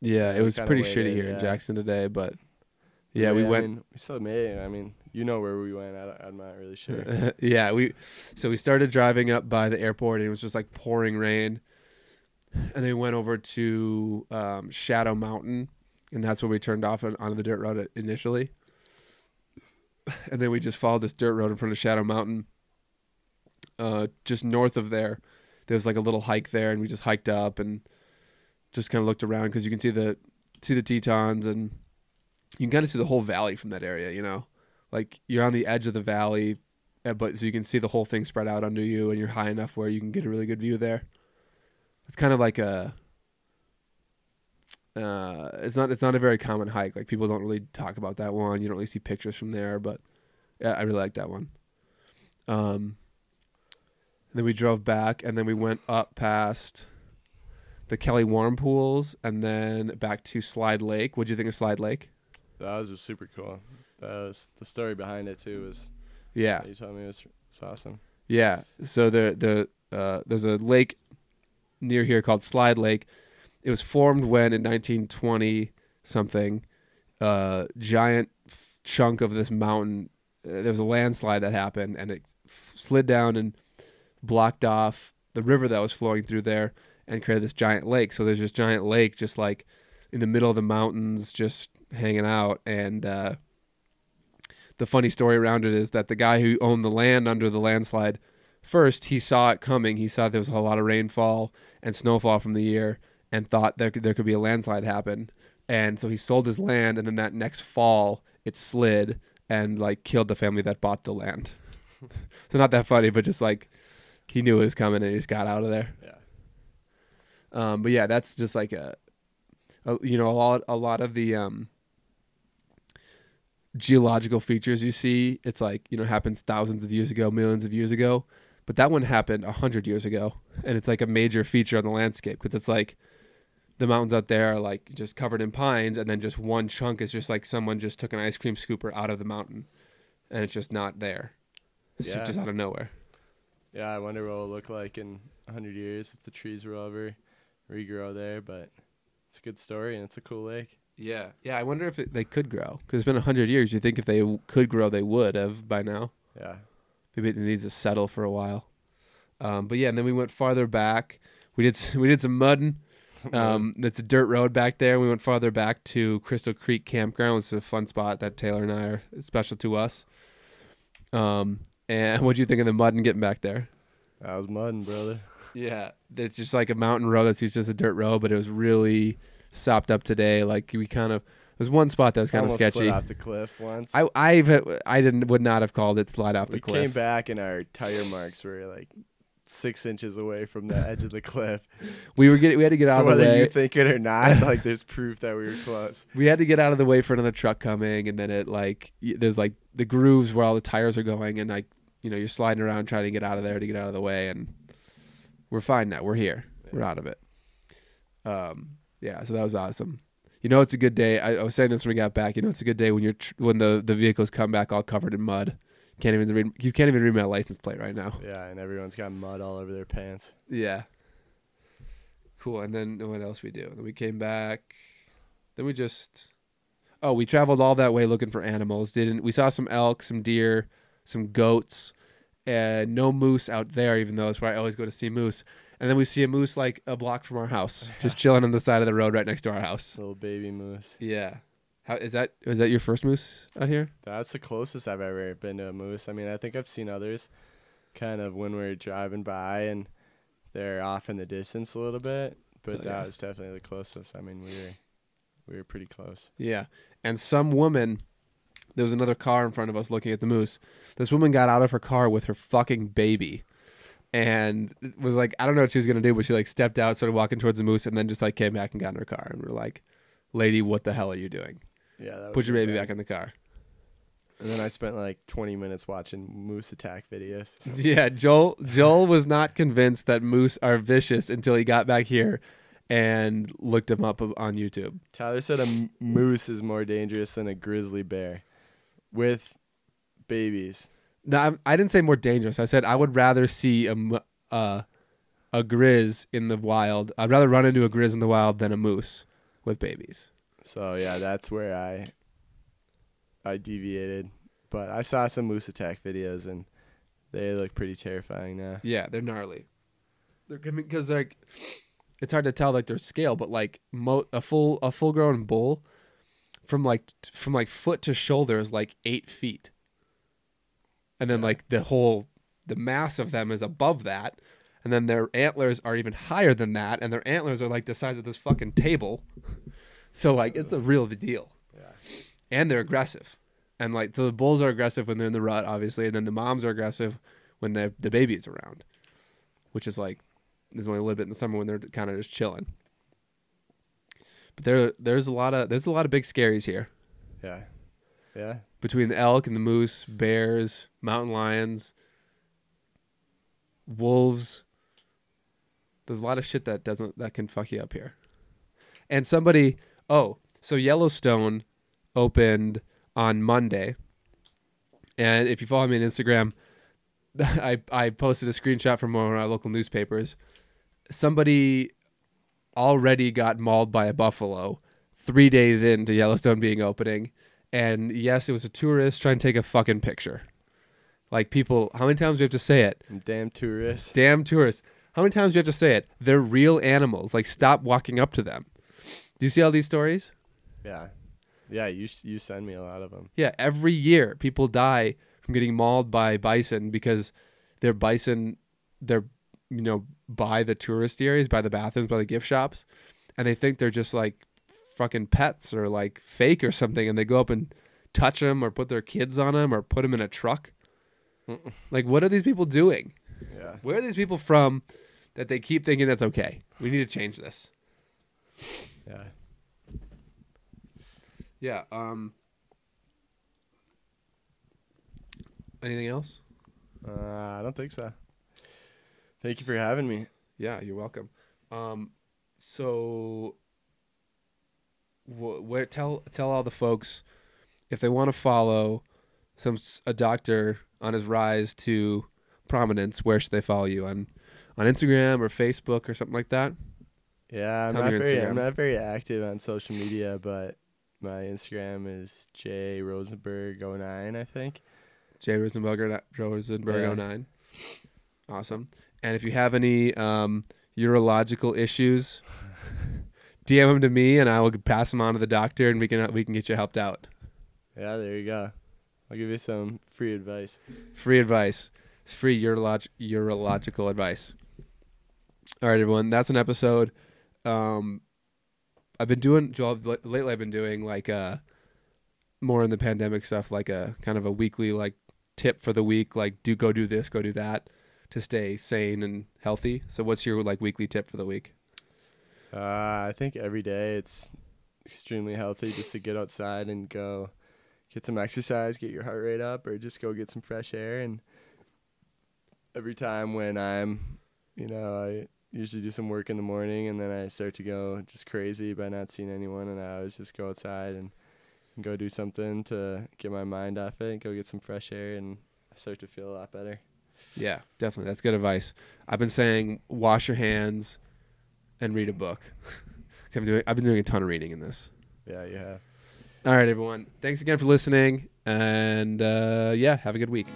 [SPEAKER 1] Yeah, it was pretty
[SPEAKER 2] waited,
[SPEAKER 1] shitty here in. Jackson today, but yeah, we
[SPEAKER 2] I
[SPEAKER 1] went.
[SPEAKER 2] mean, we still made it. I mean, you know where we went. I, don't- I'm not really sure.
[SPEAKER 1] yeah, we so we started driving up by the airport and it was just like pouring rain, and then we went over to um, Shadow Mountain, and that's where we turned off on, onto the dirt road initially, and then we just followed this dirt road in front of Shadow Mountain. Uh, just north of there, there's like a little hike there, and we just hiked up and just kind of looked around because you can see the see the Tetons and you can kind of see the whole valley from that area. You know, like you're on the edge of the valley, uh, but so you can see the whole thing spread out under you, and you're high enough where you can get a really good view there. It's kind of like a. Uh, it's not. It's not a very common hike. Like people don't really talk about that one. You don't really see pictures from there, but yeah, I really like that one. Um. Then we drove back, and then we went up past the Kelly Warm pools, and then back to Slide Lake. What do you think of Slide Lake?
[SPEAKER 2] that was just super cool. That was the story behind it too. Was
[SPEAKER 1] Yeah,
[SPEAKER 2] you told me was was awesome.
[SPEAKER 1] Yeah. So the the uh, there's a lake near here called Slide Lake. It was formed when in 1920 something, uh, giant chunk of this mountain. Uh, there was a landslide that happened, and it f- slid down and blocked off the river that was flowing through there, and created this giant lake. So there's this giant lake just like in the middle of the mountains, just hanging out. And uh, the funny story around it is that the guy who owned the land under the landslide first he saw it coming he saw there was a lot of rainfall and snowfall from the year and thought there could, there could be a landslide happen and so he sold his land and then that next fall it slid and like killed the family that bought the land so not that funny but just like he knew it was coming and he just got out of there
[SPEAKER 2] Yeah.
[SPEAKER 1] um, but yeah, that's just like a, a you know a lot a lot of the um, geological features you see. It's like you know happens thousands of years ago, millions of years ago, but that one happened a hundred years ago, and it's like a major feature on the landscape because it's like the mountains out there are like just covered in pines, and then just one chunk is just like someone just took an ice cream scooper out of the mountain, and it's just not there. It's
[SPEAKER 2] Yeah.
[SPEAKER 1] just out of nowhere.
[SPEAKER 2] Yeah, I wonder what it'll look like in a hundred years if the trees will ever regrow there. But it's a good story and it's a cool lake.
[SPEAKER 1] Yeah, yeah. I wonder if it, they could grow because it's been a hundred years. You think if they w- could grow, they would have by now.
[SPEAKER 2] Yeah.
[SPEAKER 1] Maybe it needs to settle for a while. Um, but yeah, and then we went farther back. We did we did some mudding. Um, that's a dirt road back there. We went farther back to Crystal Creek Campground. It's a fun spot that Taylor and I are special to us. Um, and what do you think of the mud and getting back there?
[SPEAKER 2] that was mudding, brother.
[SPEAKER 1] Yeah, it's just like a mountain road that's just a dirt road, but it was really sopped up today. Like we kind of there's one spot that was kind of sketchy.
[SPEAKER 2] off the cliff once.
[SPEAKER 1] I I've I didn't would not have called it slide off
[SPEAKER 2] we
[SPEAKER 1] the cliff.
[SPEAKER 2] We came back and our tire marks were like six inches away from the edge of the cliff.
[SPEAKER 1] We were getting we had to get out
[SPEAKER 2] so
[SPEAKER 1] of the
[SPEAKER 2] whether
[SPEAKER 1] way.
[SPEAKER 2] you think it or not, like there's proof that we were close.
[SPEAKER 1] we had to get out of the way for another truck coming, and then it like there's like the grooves where all the tires are going, and like you know you're sliding around trying to get out of there to get out of the way, and we're fine now. We're here. We're out of it. Um, yeah, so that was awesome. You know, it's a good day. I, I was saying this when we got back. You know, it's a good day when you're tr- when the the vehicles come back all covered in mud. Can't even read. You can't even read my license plate right now.
[SPEAKER 2] Yeah, and everyone's got mud all over their pants.
[SPEAKER 1] Yeah. Cool. And then what else we do? Then we came back. Then we just Oh, we traveled all that way looking for animals. Didn't we saw some elk, some deer, some goats, and no moose out there, even though it's where I always go to see moose. And then we see a moose like a block from our house, just chilling on the side of the road right next to our house.
[SPEAKER 2] Little baby moose.
[SPEAKER 1] Yeah. How is that? Is that your first moose out here?
[SPEAKER 2] That's the closest I've ever been to a moose. I mean, I think I've seen others kind of when we're driving by and they're off in the distance a little bit, but
[SPEAKER 1] Oh,
[SPEAKER 2] that
[SPEAKER 1] yeah.
[SPEAKER 2] was definitely the closest. I mean, we were we were pretty close.
[SPEAKER 1] Yeah. And some woman, there was another car in front of us looking at the moose. This woman got out of her car with her fucking baby and was like, I don't know what she was going to do, but she like stepped out, started walking towards the moose, and then just like came back and got in her car. And we're like, lady, what the hell are you doing?
[SPEAKER 2] Yeah,
[SPEAKER 1] Put your baby back in the car.
[SPEAKER 2] And then I spent like 20 minutes watching moose attack videos.
[SPEAKER 1] Yeah, Joel Joel was not convinced that moose are vicious until he got back here and looked him up on YouTube.
[SPEAKER 2] Tyler said a m- moose is more dangerous than a grizzly bear with babies.
[SPEAKER 1] No, I, I didn't say more dangerous. I said I would rather see a uh, a grizz in the wild. I'd rather run into a grizz in the wild than a moose with babies.
[SPEAKER 2] So yeah, that's where I I deviated. But I saw some moose attack videos and they look pretty terrifying now.
[SPEAKER 1] Yeah, they're gnarly. They're because like it's hard to tell like their scale, but like mo- a full a full grown bull from like t- from like foot to shoulder is like eight feet, and then
[SPEAKER 2] Yeah.
[SPEAKER 1] like the whole the mass of them is above that, and then their antlers are even higher than that, and their antlers are like the size of this fucking table. So like it's a real deal,
[SPEAKER 2] Yeah.
[SPEAKER 1] and they're aggressive, and like so the bulls are aggressive when they're in the rut, obviously, and then the moms are aggressive when the the baby's around, which is like there's only a little bit in the summer when they're kind of just chilling. But there there's a lot of there's a lot of big scaries here
[SPEAKER 2] Yeah. Yeah.
[SPEAKER 1] between the elk and the moose, bears, mountain lions, wolves. There's a lot of shit that doesn't that can fuck you up here. And somebody, oh, so Yellowstone opened on Monday. And if you follow me on Instagram, I I posted a screenshot from one of our local newspapers. Somebody already got mauled by a buffalo 3 days into Yellowstone being opening and yes, it was a tourist trying to take a fucking picture. Like people, how many times do we have to say it?
[SPEAKER 2] Damn tourists.
[SPEAKER 1] Damn tourists. How many times do we have to say it? They're real animals. Like stop walking up to them. Do you see all these stories?
[SPEAKER 2] Yeah. Yeah, you you send me a lot of them.
[SPEAKER 1] Yeah, every year people die from getting mauled by bison because they're bison they're you know by the tourist areas, by the bathrooms, by the gift shops, and they think they're just like fucking pets or like fake or something, and they go up and touch them or put their kids on them or put them in a truck. like, what are these people doing?
[SPEAKER 2] Yeah.
[SPEAKER 1] Where are these people from that they keep thinking that's okay? We need to change this.
[SPEAKER 2] Yeah.
[SPEAKER 1] Yeah. Um. Anything else?
[SPEAKER 2] Uh, I don't think so. Thank you for having me.
[SPEAKER 1] Yeah, you're welcome. Um, so, wh- where tell tell all the folks if they want to follow some a doctor on his rise to prominence, where should they follow you on on Instagram or Facebook or something like that?
[SPEAKER 2] Yeah, I'm
[SPEAKER 1] Tell
[SPEAKER 2] not very
[SPEAKER 1] Instagram.
[SPEAKER 2] I'm not very active on social media, but my Instagram is J Rosenberg 09, I think.
[SPEAKER 1] Rosenberger Rosenberg
[SPEAKER 2] Yeah.
[SPEAKER 1] 09. Awesome. And if you have any um, urological issues, DM them to me, and I will pass them on to the doctor, and we can we can get you helped out.
[SPEAKER 2] Yeah, there you go. I'll give you some free advice.
[SPEAKER 1] Free advice. It's free urolog- urological advice. All right, everyone. That's an episode. Um, I've been doing lately. I've been doing like uh more in the pandemic stuff, like a kind of a weekly like tip for the week, like do go do this, go do that, to stay sane and healthy. So, what's your like weekly tip for the week?
[SPEAKER 2] Uh, I think every day it's extremely healthy just to get outside and go get some exercise, get your heart rate up, or just go get some fresh air. And every time when I'm, you know, I usually do some work in the morning and then I start to go just crazy by not seeing anyone, and I always just go outside and, and go do something to get my mind off it, go get some fresh air, and I start to feel a lot better.
[SPEAKER 1] Yeah, definitely. That's good advice. I've been saying wash your hands and read a book. I'm doing. I've been doing a ton of reading in this.
[SPEAKER 2] Yeah, you have.
[SPEAKER 1] All right, everyone. Thanks again for listening, and uh, yeah, have a good week.